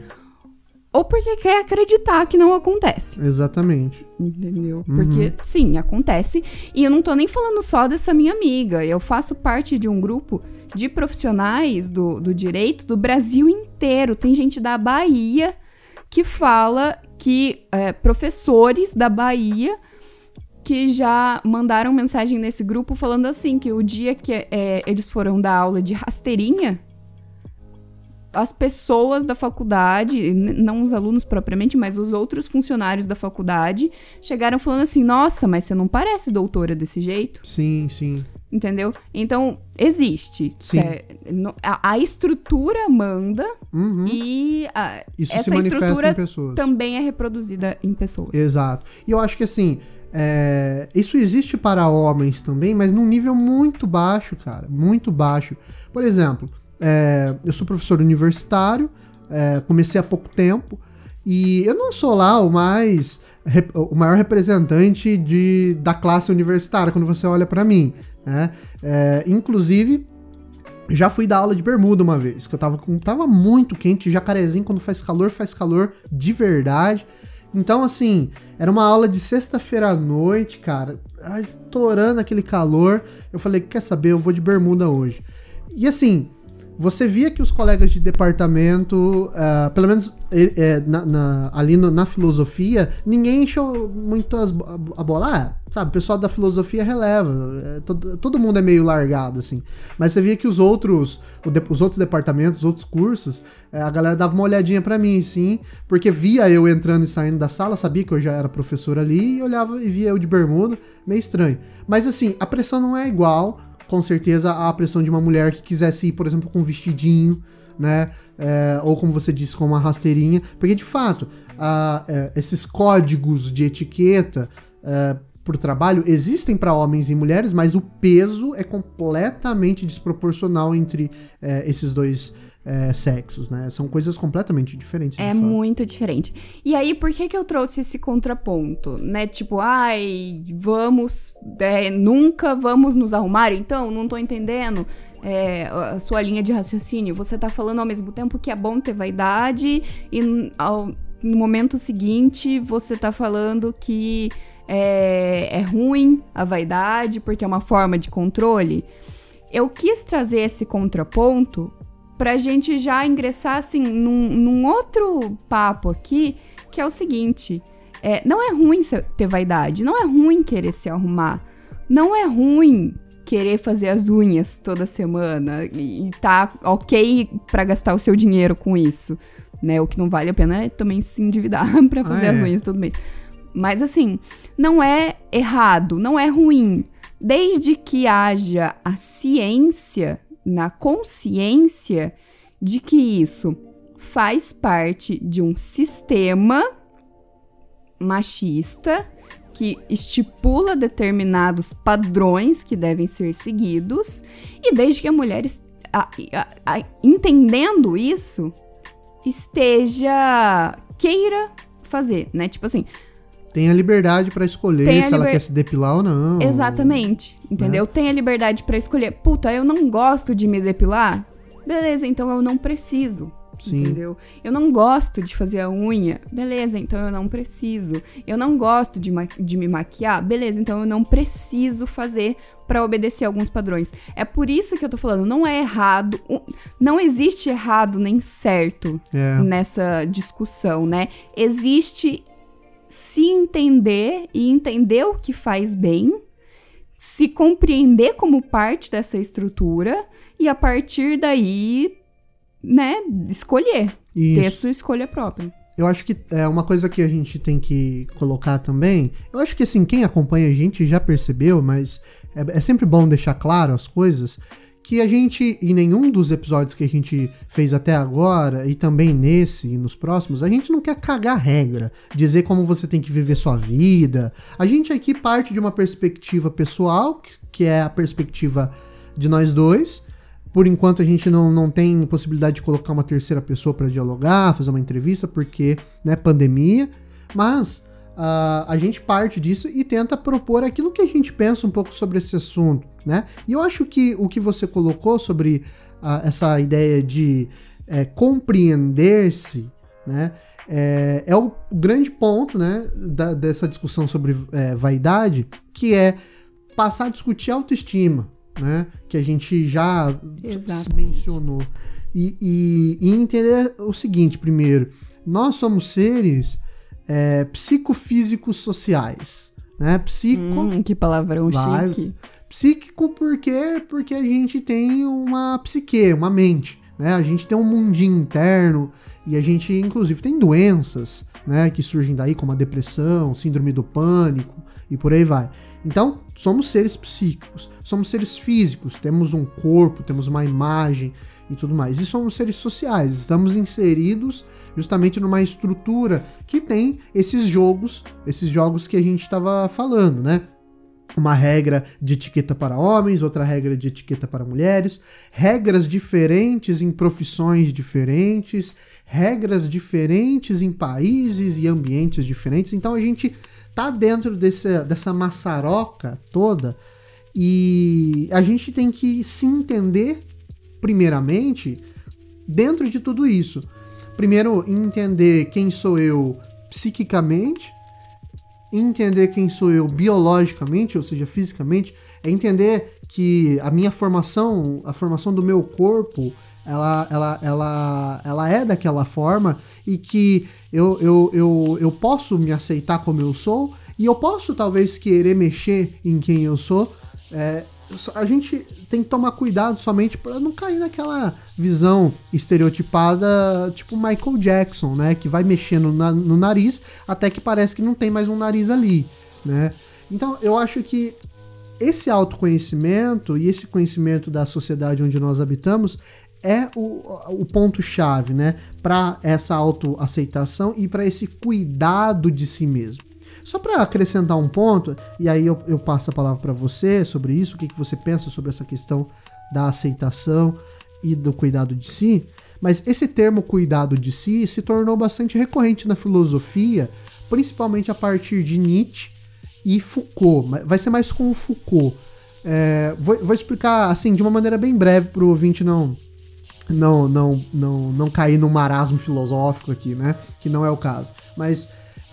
ou porque quer acreditar que não acontece. exatamente. Entendeu? Porque, sim, acontece. E eu não tô nem falando só dessa minha amiga. Eu faço parte de um grupo de profissionais do, do direito do Brasil inteiro. Tem gente da Bahia que fala que é, professores da Bahia que já mandaram mensagem nesse grupo falando assim que o dia que é, eles foram dar aula de rasteirinha as pessoas da faculdade, não os alunos propriamente, mas os outros funcionários da faculdade, chegaram falando assim: nossa, mas você não parece doutora desse jeito, Sim, sim. Entendeu? Então, existe. No- a, a estrutura manda Uhum. e a- Isso essa se manifesta estrutura em pessoas. também é reproduzida em pessoas. Exato. E eu acho que assim, é, isso existe para homens também, mas num nível muito baixo, cara. Muito baixo. Por exemplo, é, eu sou professor universitário, é, comecei há pouco tempo, e eu não sou lá o mais. o maior representante de, da classe universitária quando você olha para mim. Né? É, inclusive, já fui dar aula de bermuda uma vez, que eu tava. Tava muito quente, jacarezinho, quando faz calor, faz calor de verdade. Então, assim, era uma aula de sexta-feira à noite, cara, estourando aquele calor. Eu falei, quer saber, eu vou de bermuda hoje. E assim, você via que os colegas de departamento, ah, pelo menos eh, na- na- ali no- na filosofia, ninguém encheu muito as bo- a bola. Ah, sabe, o pessoal da filosofia releva. eh, todo, todo mundo é meio largado, assim. Mas você via que os outros, os outros departamentos, os outros cursos, eh, a galera dava uma olhadinha pra mim, sim, porque via eu entrando e saindo da sala, sabia que eu já era professor ali, e olhava e via eu de bermuda, meio estranho. Mas assim, a pressão não é igual com certeza a pressão de uma mulher que quisesse ir, por exemplo, com um vestidinho, né? É, ou como você disse, com uma rasteirinha. Porque, de fato, é, esses códigos de etiqueta é, pro trabalho existem para homens e mulheres, mas o peso é completamente desproporcional entre é, esses dois é, sexos, né? São coisas completamente diferentes. É muito diferente. E aí, por que que eu trouxe esse contraponto, né? Tipo, ai, vamos, é, nunca vamos nos arrumar, então, não tô entendendo é, a sua linha de raciocínio. Você tá falando ao mesmo tempo que é bom ter vaidade e ao- no momento seguinte você tá falando que é, é ruim a vaidade porque é uma forma de controle. Eu quis trazer esse contraponto pra gente já ingressar, assim, num, num outro papo aqui, que é o seguinte: é, não é ruim ter vaidade, não é ruim querer se arrumar, não é ruim querer fazer as unhas toda semana e e tá ok pra gastar o seu dinheiro com isso, né? O que não vale a pena é também se endividar pra fazer Ah, as é. unhas todo mês. Mas assim, não é errado, não é ruim, desde que haja a ciência na consciência de que isso faz parte de um sistema machista que estipula determinados padrões que devem ser seguidos e desde que a mulher a- a- a- entendendo isso esteja queira fazer, né? Tipo assim, Tem a liberdade pra escolher se ela liber- quer se depilar ou não. Exatamente, entendeu? Tem a liberdade pra escolher. Puta, eu não gosto de me depilar. Beleza, então eu não preciso. Sim. Entendeu? Eu não gosto de fazer a unha. Beleza, então eu não preciso. Eu não gosto de, ma- de me maquiar. Beleza, então eu não preciso fazer pra obedecer alguns padrões. É por isso que eu tô falando, não é errado. Não existe errado nem certo É. nessa discussão, né? Existe se entender e entender o que faz bem, se compreender como parte dessa estrutura e a partir daí, né, escolher, ter Isso. sua escolha própria. Eu acho que é uma coisa que a gente tem que colocar também. Eu acho que assim, quem acompanha a gente já percebeu, mas é, é sempre bom deixar claro as coisas. Que a gente, em nenhum dos episódios que a gente fez até agora, e também nesse e nos próximos, a gente não quer cagar regra, dizer como você tem que viver sua vida. A gente aqui parte de uma perspectiva pessoal, que- é a perspectiva de nós dois. Por enquanto a gente não, não tem possibilidade de colocar uma terceira pessoa para dialogar, fazer uma entrevista, porque, né, pandemia. Mas ah, a gente parte disso e tenta propor aquilo que a gente pensa um pouco sobre esse assunto, né? E eu acho que o que você colocou sobre ah, essa ideia de eh, compreender-se, né? É, é o grande ponto, né, da- dessa discussão sobre eh, vaidade, que é passar a discutir autoestima, né? Que a gente já mencionou. E, e- e entender o seguinte, primeiro, nós somos seres é, psicofísicos sociais, né? Psico, Hum, que palavrão Vai. chique. psíquico porque porque a gente tem uma psique, uma mente, né? A gente tem um mundinho interno e a gente inclusive tem doenças, né, que surgem daí como a depressão, síndrome do pânico e por aí vai. Então, somos seres psíquicos, somos seres físicos, temos um corpo, temos uma imagem e tudo mais. E somos seres sociais, estamos inseridos justamente numa estrutura que tem esses jogos, esses jogos que a gente estava falando, né? uma regra de etiqueta para homens, outra regra de etiqueta para mulheres, regras diferentes em profissões diferentes, regras diferentes em países e ambientes diferentes. Então a gente tá dentro desse, dessa maçaroca toda e a gente tem que se entender, primeiramente, dentro de tudo isso. Primeiro, entender quem sou eu psiquicamente, entender quem sou eu biologicamente, ou seja, fisicamente, é entender que a minha formação, a formação do meu corpo, ela, ela, ela, ela é daquela forma e que eu, eu, eu, eu posso me aceitar como eu sou e eu posso talvez querer mexer em quem eu sou. É, a gente tem que tomar cuidado somente para não cair naquela visão estereotipada, tipo Michael Jackson, né? Que vai mexendo na- no nariz até que parece que não tem mais um nariz ali, né? Então eu acho que esse autoconhecimento e esse conhecimento da sociedade onde nós habitamos é o, o ponto-chave, né? Para essa autoaceitação e para esse cuidado de si mesmo. Só para acrescentar um ponto, e aí eu, eu passo a palavra para você sobre isso, o que, que você pensa sobre essa questão da aceitação e do cuidado de si. Mas esse termo cuidado de si se tornou bastante recorrente na filosofia, principalmente a partir de Nietzsche e Foucault. Vai ser mais com o Foucault. É, vou, vou explicar assim de uma maneira bem breve para o ouvinte não não, não, não, não cair num marasmo filosófico aqui, né? Que não é o caso. Mas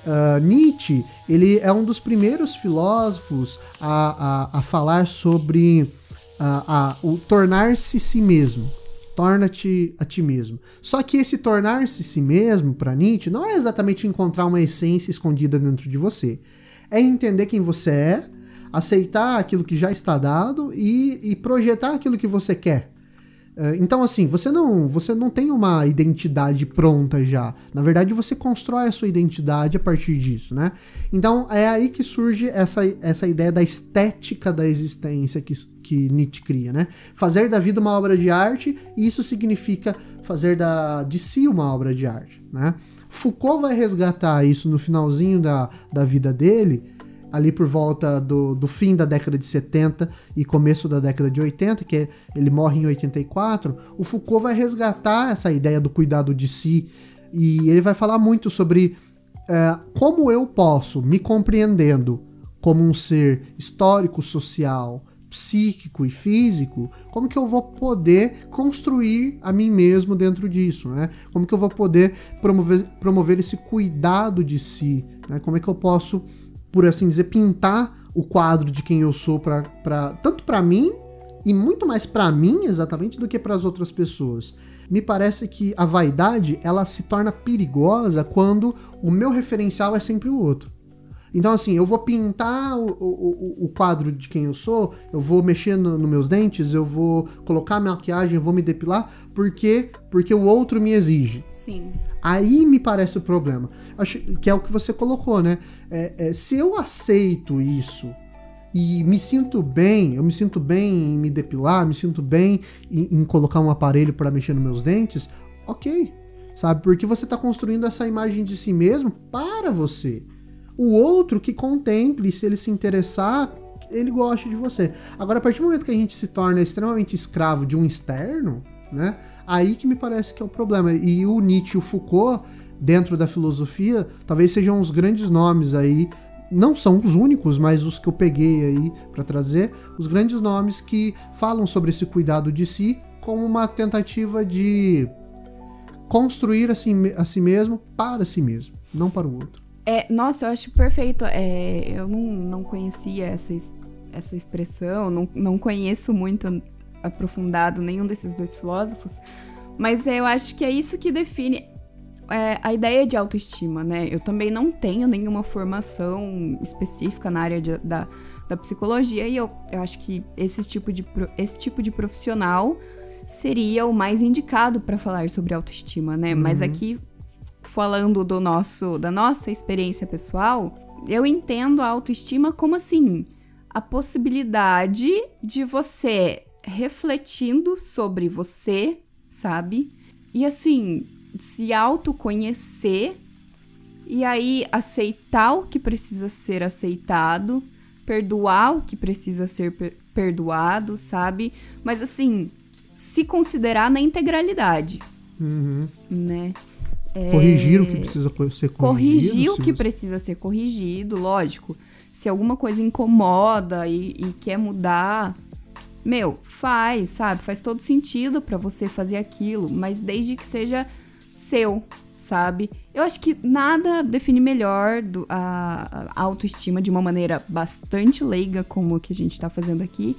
ah, Nietzsche, ele é um dos primeiros filósofos a, a, a falar sobre ah, a- o tornar-se si mesmo. Torna-te a ti mesmo. Só que esse tornar-se si mesmo, para Nietzsche, não é exatamente encontrar uma essência escondida dentro de você. É entender quem você é, aceitar aquilo que já está dado e, e projetar aquilo que você quer. É, Então, assim, você não, você não tem uma identidade pronta já. Na verdade, você constrói a sua identidade a partir disso, né? Então, é aí que surge essa, essa ideia da estética da existência que, que Nietzsche cria, né? Fazer da vida uma obra de arte, e isso significa fazer da, de si uma obra de arte, né? Foucault vai resgatar isso no finalzinho da, da vida dele, ali por volta do, do fim da década de 70 e começo da década de 80, que ele morre em 84, o Foucault vai resgatar essa ideia do cuidado de si e ele vai falar muito sobre é, como eu posso, me compreendendo como um ser histórico, social, psíquico e físico, como que eu vou poder construir a mim mesmo dentro disso, né? Como que eu vou poder promover, promover esse cuidado de si, né? Como é que eu posso por assim dizer, pintar o quadro de quem eu sou para tanto para mim e muito mais para mim exatamente do que para as outras pessoas. Me parece que a vaidade ela se torna perigosa quando o meu referencial é sempre o outro. Então, assim, eu vou pintar o, o, o quadro de quem eu sou, eu vou mexer nos no meus dentes, eu vou colocar maquiagem, eu vou me depilar, porque porque o outro me exige. Sim. Aí me parece o problema. Acho que é o que você colocou, né? É, é, se eu aceito isso e me sinto bem, eu me sinto bem em me depilar, me sinto bem em, em colocar um aparelho para mexer nos meus dentes, ok. Sabe? Porque você está construindo essa imagem de si mesmo para você. O outro que contemple, se ele se interessar, ele goste de você. Agora, a partir do momento que a gente se torna extremamente escravo de um externo, né? Aí que me parece que é o problema. E o Nietzsche e o Foucault, dentro da filosofia, talvez sejam os grandes nomes aí. Não são os únicos, mas os que eu peguei aí para trazer, os grandes nomes que falam sobre esse cuidado de si como uma tentativa de construir a si, a si mesmo para si mesmo, não para o outro. É, nossa, eu acho perfeito. É, eu não, não conhecia essa, es- essa expressão, não, não conheço muito aprofundado nenhum desses dois filósofos, mas eu acho que é isso que define é, a ideia de autoestima, né? Eu também não tenho nenhuma formação específica na área de- da, da psicologia e eu, eu acho que esse tipo, de, esse tipo de profissional seria o mais indicado para falar sobre autoestima, né? Mas Uhum. aqui falando do nosso da nossa experiência pessoal, eu entendo a autoestima como assim, a possibilidade de você refletindo sobre você, sabe? E assim, se autoconhecer e aí aceitar o que precisa ser aceitado, perdoar o que precisa ser per- perdoado, sabe? Mas assim, se considerar na integralidade, Uhum. né? Corrigir o que precisa ser corrigido. corrigir o que você- precisa ser corrigido, lógico. Se alguma coisa incomoda e, e quer mudar, meu, faz, sabe? Faz todo sentido pra você fazer aquilo, mas desde que seja seu, sabe? Eu acho que nada define melhor do- a, a autoestima de uma maneira bastante leiga, como o que a gente tá fazendo aqui,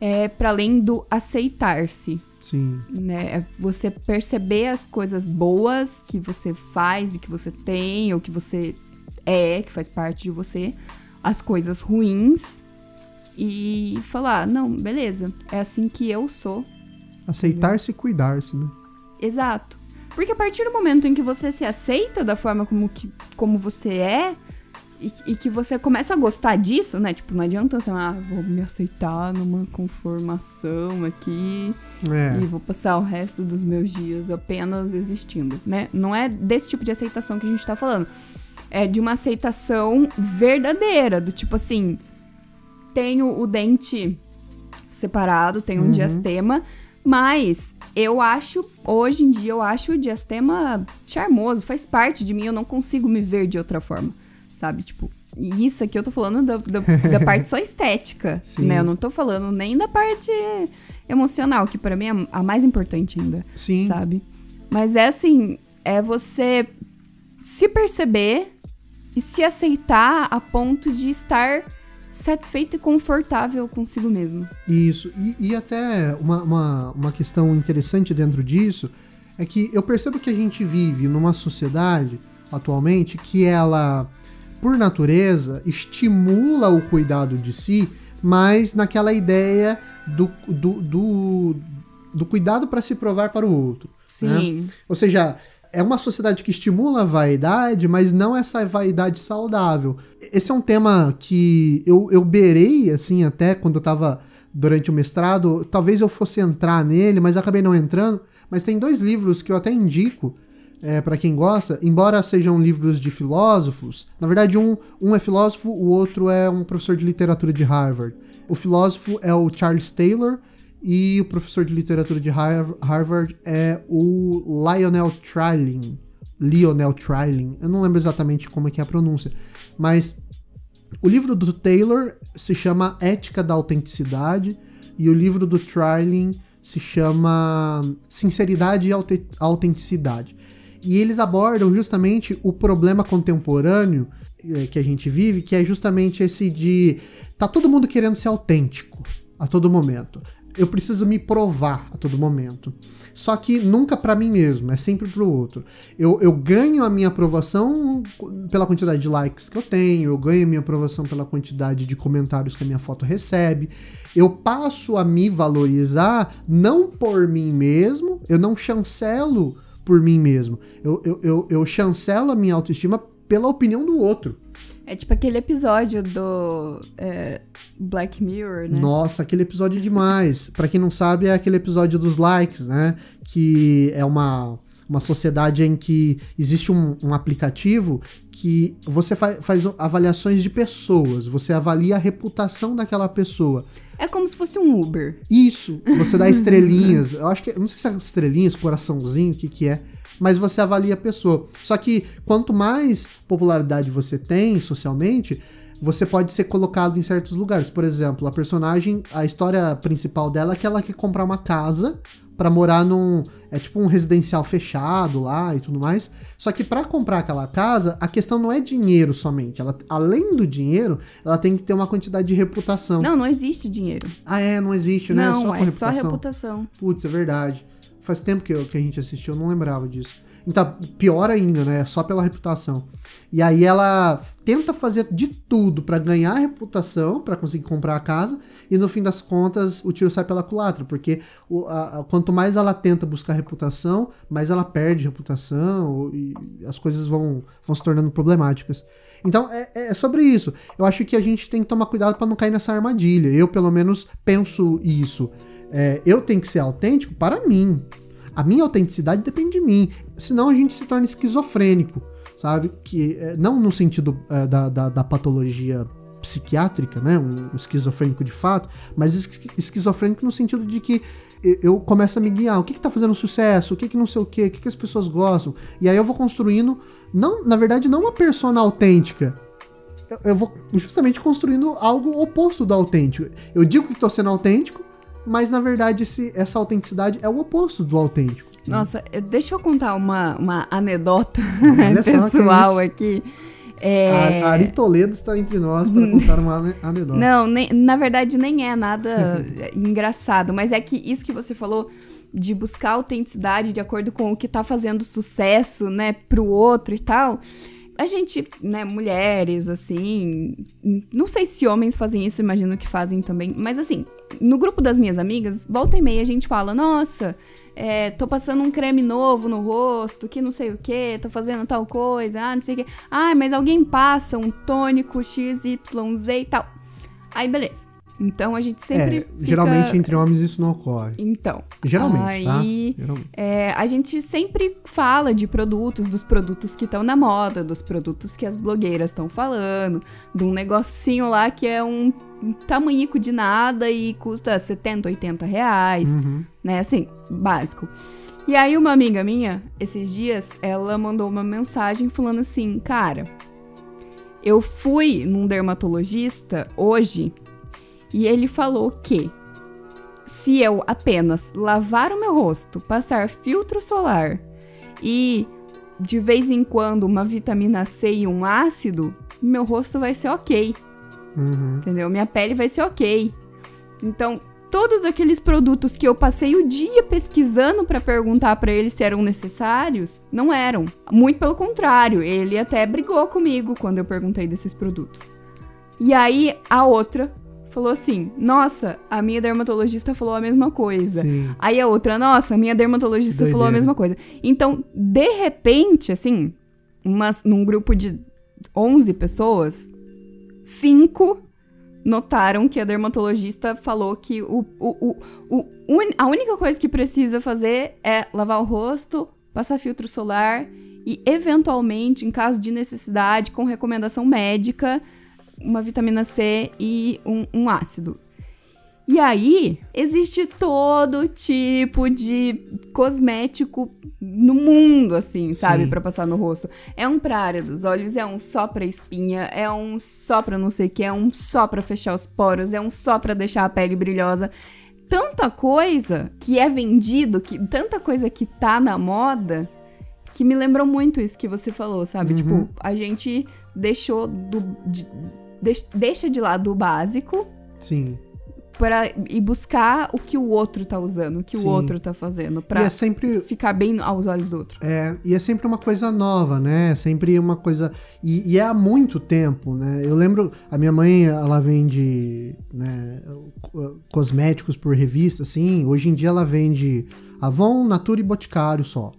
é para além do aceitar-se Sim. né? É você perceber as coisas boas que você faz e que você tem, ou que você é, que faz parte de você, as coisas ruins e falar, não, beleza, é assim que eu sou. Aceitar-se e cuidar-se, né? Exato. Porque a partir do momento em que você se aceita da forma como, que, como você é, e, e que você começa a gostar disso, né? Tipo, não adianta, ah, vou me aceitar numa conformação aqui É. e vou passar o resto dos meus dias apenas existindo, né? Não é desse tipo de aceitação que a gente tá falando. É de uma aceitação verdadeira, do tipo assim, tenho o dente separado, tenho um Uhum. diastema, mas eu acho, hoje em dia, eu acho o diastema charmoso, faz parte de mim, eu não consigo me ver de outra forma, sabe? Tipo, e isso aqui eu tô falando da, da, da parte só estética, Sim. né? Eu não tô falando nem da parte emocional, que pra mim é a mais importante ainda, Sim. sabe? Mas é assim, é você se perceber e se aceitar a ponto de estar satisfeito e confortável consigo mesmo. Isso. E, e até uma, uma, uma questão interessante dentro disso é que eu percebo que a gente vive numa sociedade atualmente que ela por natureza, estimula o cuidado de si, mas naquela ideia do, do, do, do cuidado para se provar para o outro. né? Sim. Ou seja, é uma sociedade que estimula a vaidade, mas não essa vaidade saudável. Esse é um tema que eu, eu beirei, assim, até quando eu tava durante o mestrado. Talvez eu fosse entrar nele, mas acabei não entrando. Mas tem dois livros que eu até indico é, para quem gosta, embora sejam livros de filósofos. Na verdade, um, um é filósofo, o outro é um professor de literatura de Harvard. O filósofo é o Charles Taylor e o professor de literatura de Har- Harvard é o Lionel Trilling. Lionel Trilling. Eu não lembro exatamente como é que é a pronúncia. Mas o livro do Taylor se chama Ética da Autenticidade e o livro do Trilling se chama Sinceridade e Aute- Autenticidade. E eles abordam justamente o problema contemporâneo eh, que a gente vive, que é justamente esse de tá todo mundo querendo ser autêntico a todo momento. Eu preciso me provar a todo momento. Só que nunca pra mim mesmo, é sempre pro outro. Eu, eu ganho a minha aprovação pela quantidade de likes que eu tenho, eu ganho a minha aprovação pela quantidade de comentários que a minha foto recebe. Eu passo a me valorizar não por mim mesmo, eu não chancelo por mim mesmo. Eu, eu, eu, eu chancelo a minha autoestima pela opinião do outro. É tipo aquele episódio do é, Black Mirror, né? Nossa, aquele episódio é demais. Pra quem não sabe, é aquele episódio dos likes, né? Que é uma, uma sociedade em que existe um, um aplicativo que você fa faz avaliações de pessoas. Você avalia a reputação daquela pessoa. É como se fosse um Uber. Isso, você dá estrelinhas. Eu acho que. Não sei se é estrelinhas, coraçãozinho, o que, que é. Mas você avalia a pessoa. Só que quanto mais popularidade você tem socialmente, você pode ser colocado em certos lugares. Por exemplo, a personagem, a história principal dela é que ela quer comprar uma casa pra morar num. É tipo um residencial fechado lá e tudo mais. Só que pra comprar aquela casa, a questão não é dinheiro somente. Ela, além do dinheiro, ela tem que ter uma quantidade de reputação. Não, não existe dinheiro. Ah, é, não existe, né? não, com é só reputação. Putz, é verdade. Faz tempo que, eu- que a gente assistiu, eu não lembrava disso. Então, pior ainda, né? Só pela reputação. E aí ela tenta fazer de tudo pra ganhar a reputação, pra conseguir comprar a casa, e no fim das contas o tiro sai pela culatra, porque o- a- a- quanto mais ela tenta buscar reputação, mais ela perde reputação e as coisas vão, vão se tornando problemáticas. Então é, é sobre isso. Eu acho que a gente tem que tomar cuidado pra não cair nessa armadilha. Eu, pelo menos, penso isso. É, eu tenho que ser autêntico para mim. A minha autenticidade depende de mim. Senão a gente se torna esquizofrênico, sabe? Que é, não no sentido é, da, da, da patologia psiquiátrica, né? Um, um esquizofrênico de fato, mas esqui- esquizofrênico no sentido de que eu- começo a me guiar. O que, que tá fazendo sucesso? O que, que não sei o quê? O que, que as pessoas gostam? E aí eu vou construindo, não, na verdade, não uma persona autêntica, eu, eu vou justamente construindo algo oposto do autêntico. Eu digo que tô sendo autêntico, mas na verdade esse- essa autenticidade é o oposto do autêntico. Nossa, eh, deixa eu contar uma, uma anedota pessoal isso. aqui. É... A Ari Toledo está entre nós para contar uma ane- anedota. Não, nem- na verdade nem é nada engraçado, mas é que isso que você falou de buscar autenticidade de acordo com o que tá fazendo sucesso, né, pro outro e tal. A gente, né, mulheres, assim, não sei se homens fazem isso, imagino que fazem também, mas assim, no grupo das minhas amigas, volta e meia a gente fala, nossa, é, tô passando um creme novo no rosto, que não sei o que, tô fazendo tal coisa, ah, não sei o que. Ah, mas alguém passa um tônico XYZ e tal. Aí, beleza. Então a gente sempre. é, fica- geralmente entre homens isso não ocorre. Então. Geralmente, Aí- tá? Geralmente. É, a gente sempre fala de produtos, dos produtos que estão na moda, dos produtos que as blogueiras estão falando, de um negocinho lá que é um, tamanhico de nada e custa 70, 80 reais, Uhum. né? Assim, básico. E aí uma amiga minha, esses dias, ela mandou uma mensagem falando assim, cara, eu fui num dermatologista hoje e ele falou que se eu apenas lavar o meu rosto, passar filtro solar e de vez em quando uma vitamina C e um ácido, meu rosto vai ser ok, Uhum. entendeu? Minha pele vai ser ok. Então, todos aqueles produtos que eu passei o dia pesquisando pra perguntar pra ele se eram necessários, não eram. Muito pelo contrário, ele até brigou comigo quando eu perguntei desses produtos. E aí a outra falou assim: Nossa, a minha dermatologista falou a mesma coisa. Sim. Aí a outra, nossa, a minha dermatologista falou a Doideira. mesma coisa. Então, de repente, assim, umas, num grupo de 11 pessoas, cinco notaram que a dermatologista falou que o, o, o, o un- a única coisa que precisa fazer é lavar o rosto, passar filtro solar e, eventualmente, em caso de necessidade, com recomendação médica, uma vitamina C e um, um ácido. E aí, existe todo tipo de cosmético no mundo, assim, sabe? Pra passar no rosto. É um pra área dos olhos, é um só pra espinha, é um só pra não sei o que, é um só pra fechar os poros, é um só pra deixar a pele brilhosa. Tanta coisa que é vendido, que tanta coisa que tá na moda, que me lembrou muito isso que você falou, sabe? Uhum. Tipo, a gente deixou do. de- deixa de lado o básico Sim. para ir buscar o que o outro tá usando, o que Sim. o outro tá fazendo, E pra é sempre ficar bem aos olhos do outro. É, e é sempre uma coisa nova, né? É sempre uma coisa. E, e é há muito tempo, né? Eu lembro, a minha mãe, ela vende né, co- cosméticos por revista, assim. Hoje em dia ela vende Avon, Natura e Boticário só.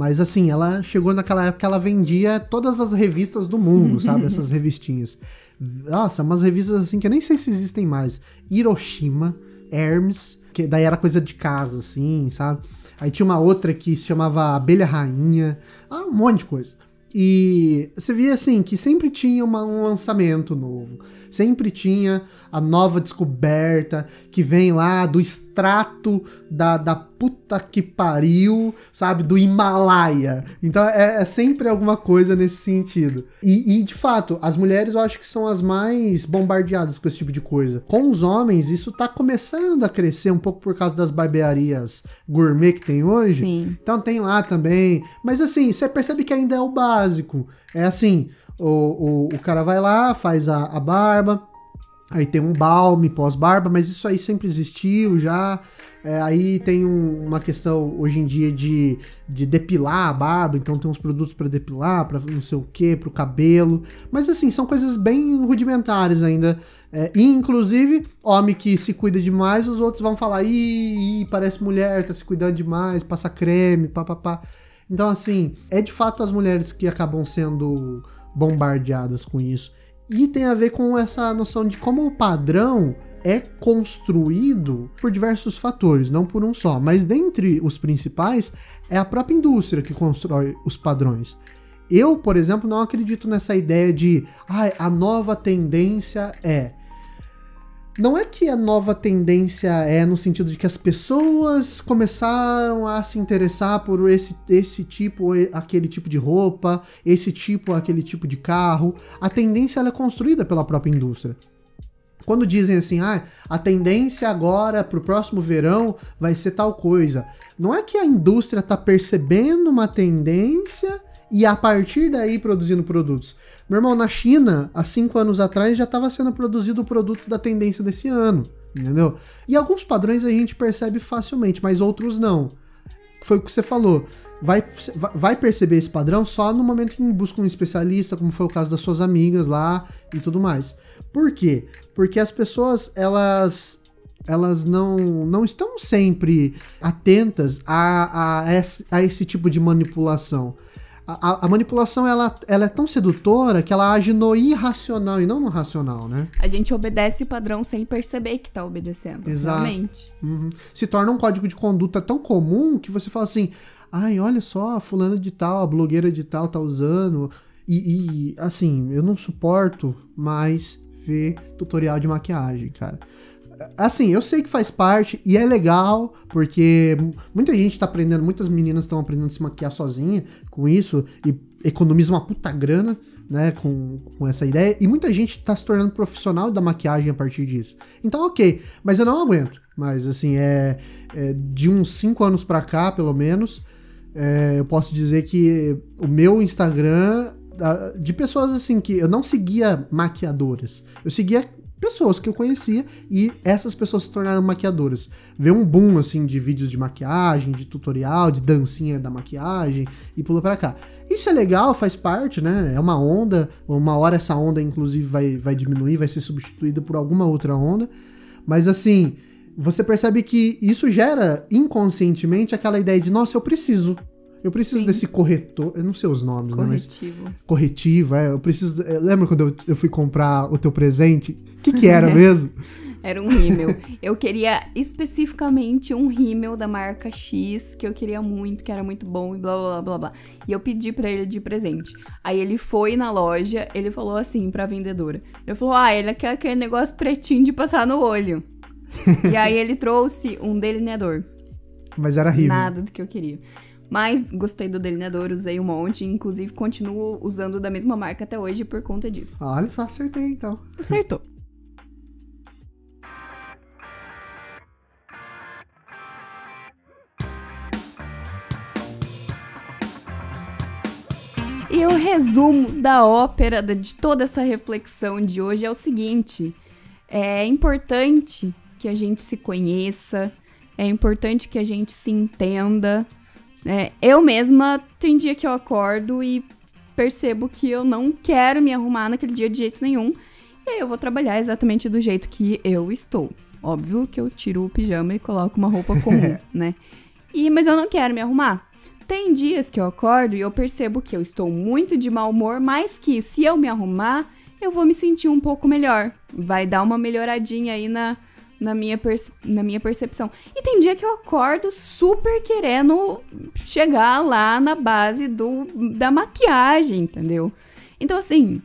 Mas assim, ela chegou naquela época que ela vendia todas as revistas do mundo, sabe? Essas revistinhas. Nossa, umas revistas assim que eu nem sei se existem mais. Hiroshima, Hermes, que daí era coisa de casa, assim, sabe? Aí tinha uma outra que se chamava Abelha Rainha, ah, um monte de coisa. E você via assim que sempre tinha uma- um lançamento novo, sempre tinha a nova descoberta que vem lá do extrato da, da puta que pariu, sabe, do Himalaia. Então é, é sempre alguma coisa nesse sentido. E, e, de fato, as mulheres eu acho que são as mais bombardeadas com esse tipo de coisa. Com os homens, isso tá começando a crescer um pouco por causa das barbearias gourmet que tem hoje. Sim. Então tem lá também. Mas assim, você percebe que ainda é o básico. É assim, o, o, o cara vai lá, faz a, a barba, aí tem um balme pós-barba, mas isso aí sempre existiu já. É, aí tem um- uma questão hoje em dia de, de depilar a barba, então tem uns produtos para depilar, para não sei o que, pro cabelo. Mas assim, são coisas bem rudimentares ainda. É, e, inclusive, homem que se cuida demais, os outros vão falar: ih, parece mulher, tá se cuidando demais, passa creme, papapá. Então, assim, é de fato as mulheres que acabam sendo bombardeadas com isso. E tem a ver com essa noção de como o padrão é construído por diversos fatores, não por um só. Mas dentre os principais, é a própria indústria que constrói os padrões. Eu, por exemplo, não acredito nessa ideia de ah, a nova tendência é. Não é que a nova tendência é no sentido de que as pessoas começaram a se interessar por esse, esse tipo aquele tipo de roupa, esse tipo aquele tipo de carro. A tendência é construída pela própria indústria. Quando dizem assim, ah, a tendência agora pro próximo verão vai ser tal coisa. Não é que a indústria tá percebendo uma tendência e a partir daí produzindo produtos. Meu irmão, na China, há cinco anos atrás, já estava sendo produzido o produto da tendência desse ano, entendeu? E alguns padrões a gente percebe facilmente, mas outros não. Foi o que você falou. Vai, vai perceber esse padrão só no momento que busca um especialista, como foi o caso das suas amigas lá e tudo mais. Por quê? Porque as pessoas, elas elas não, não estão sempre atentas a, a, esse, a esse tipo de manipulação. A, a, manipulação ela, ela é tão sedutora que ela age no irracional e não no racional, né? A gente obedece padrão sem perceber que tá obedecendo. Exato. Realmente. Uhum. Se torna um código de conduta tão comum que você fala assim: ai, olha só, a fulana de tal, a blogueira de tal tá usando. E, e assim, eu não suporto mais ver tutorial de maquiagem, cara. Assim, eu sei que faz parte e é legal, porque muita gente tá aprendendo, muitas meninas estão aprendendo a se maquiar sozinha com isso e economiza uma puta grana, né, com, com essa ideia. E muita gente tá se tornando profissional da maquiagem a partir disso. Então, ok, mas eu não aguento. Mas, assim, é, é de uns 5 anos pra cá, pelo menos, é, eu posso dizer que o meu Instagram, de pessoas assim que eu não seguia maquiadoras, eu seguia pessoas que eu conhecia e essas pessoas se tornaram maquiadoras. Vê um boom assim de vídeos de maquiagem, de tutorial, de dancinha da maquiagem e pula para cá. Isso é legal, faz parte, né? É uma onda, uma hora essa onda inclusive vai, vai diminuir, vai ser substituída por alguma outra onda. Mas assim, você percebe que isso gera inconscientemente aquela ideia de, nossa, eu preciso eu preciso Sim. desse corretor, eu não sei os nomes, corretivo. né? Mas corretivo, é. Eu preciso. É, lembra quando eu, eu, fui comprar o teu presente? O que, que era mesmo? Era um rímel. eu queria especificamente um rímel da marca X, que eu queria muito, que era muito bom e blá blá blá blá. E eu pedi para ele de presente. Aí ele foi na loja, ele falou assim pra vendedora. Ele falou: Ah, ele quer aquele negócio pretinho de passar no olho. e aí ele trouxe um delineador. Mas era rímel. Nada do que eu queria. Mas gostei do delineador, usei um monte, inclusive continuo usando da mesma marca até hoje por conta disso. Olha só, acertei então. Acertou. E o resumo da ópera, de toda essa reflexão de hoje é o seguinte: é importante que a gente se conheça, é importante que a gente se entenda, é, eu mesma, tem dia que eu acordo e percebo que eu não quero me arrumar naquele dia de jeito nenhum. E aí eu vou trabalhar exatamente do jeito que eu estou. Óbvio que eu tiro o pijama e coloco uma roupa comum, né? E, mas eu não quero me arrumar. Tem dias que eu acordo e eu percebo que eu estou muito de mau humor, mas que se eu me arrumar, eu vou me sentir um pouco melhor. Vai dar uma melhoradinha aí na, na minha, na minha percepção. E tem dia que eu acordo super querendo chegar lá na base do, da maquiagem, entendeu? Então, assim,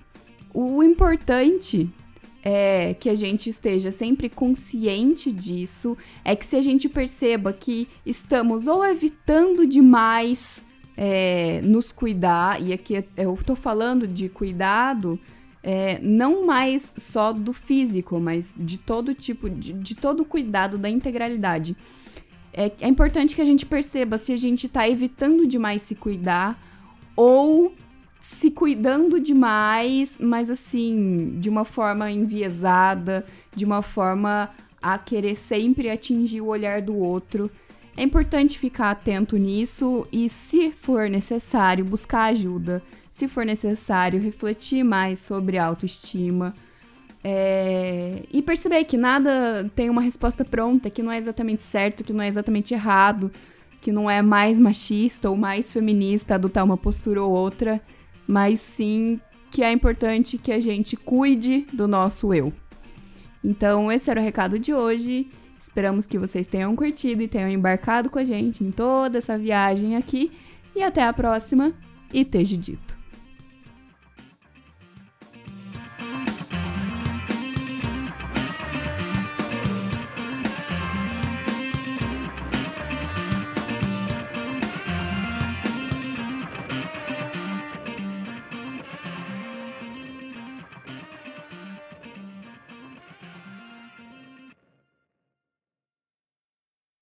o importante é que a gente esteja sempre consciente disso, é que se a gente perceba que estamos ou evitando demais é, nos cuidar, e aqui eu tô falando de cuidado é, não mais só do físico, mas de todo tipo, de, de todo o cuidado da integralidade. É, é importante que a gente perceba se a gente está evitando demais se cuidar ou se cuidando demais, mas assim, de uma forma enviesada, de uma forma a querer sempre atingir o olhar do outro. É importante ficar atento nisso e, se for necessário, buscar ajuda se for necessário, refletir mais sobre autoestima. É... E perceber que nada tem uma resposta pronta, que não é exatamente certo, que não é exatamente errado, que não é mais machista ou mais feminista adotar uma postura ou outra, mas sim que é importante que a gente cuide do nosso eu. Então, esse era o recado de hoje. Esperamos que vocês tenham curtido e tenham embarcado com a gente em toda essa viagem aqui. E até a próxima. E esteja dito.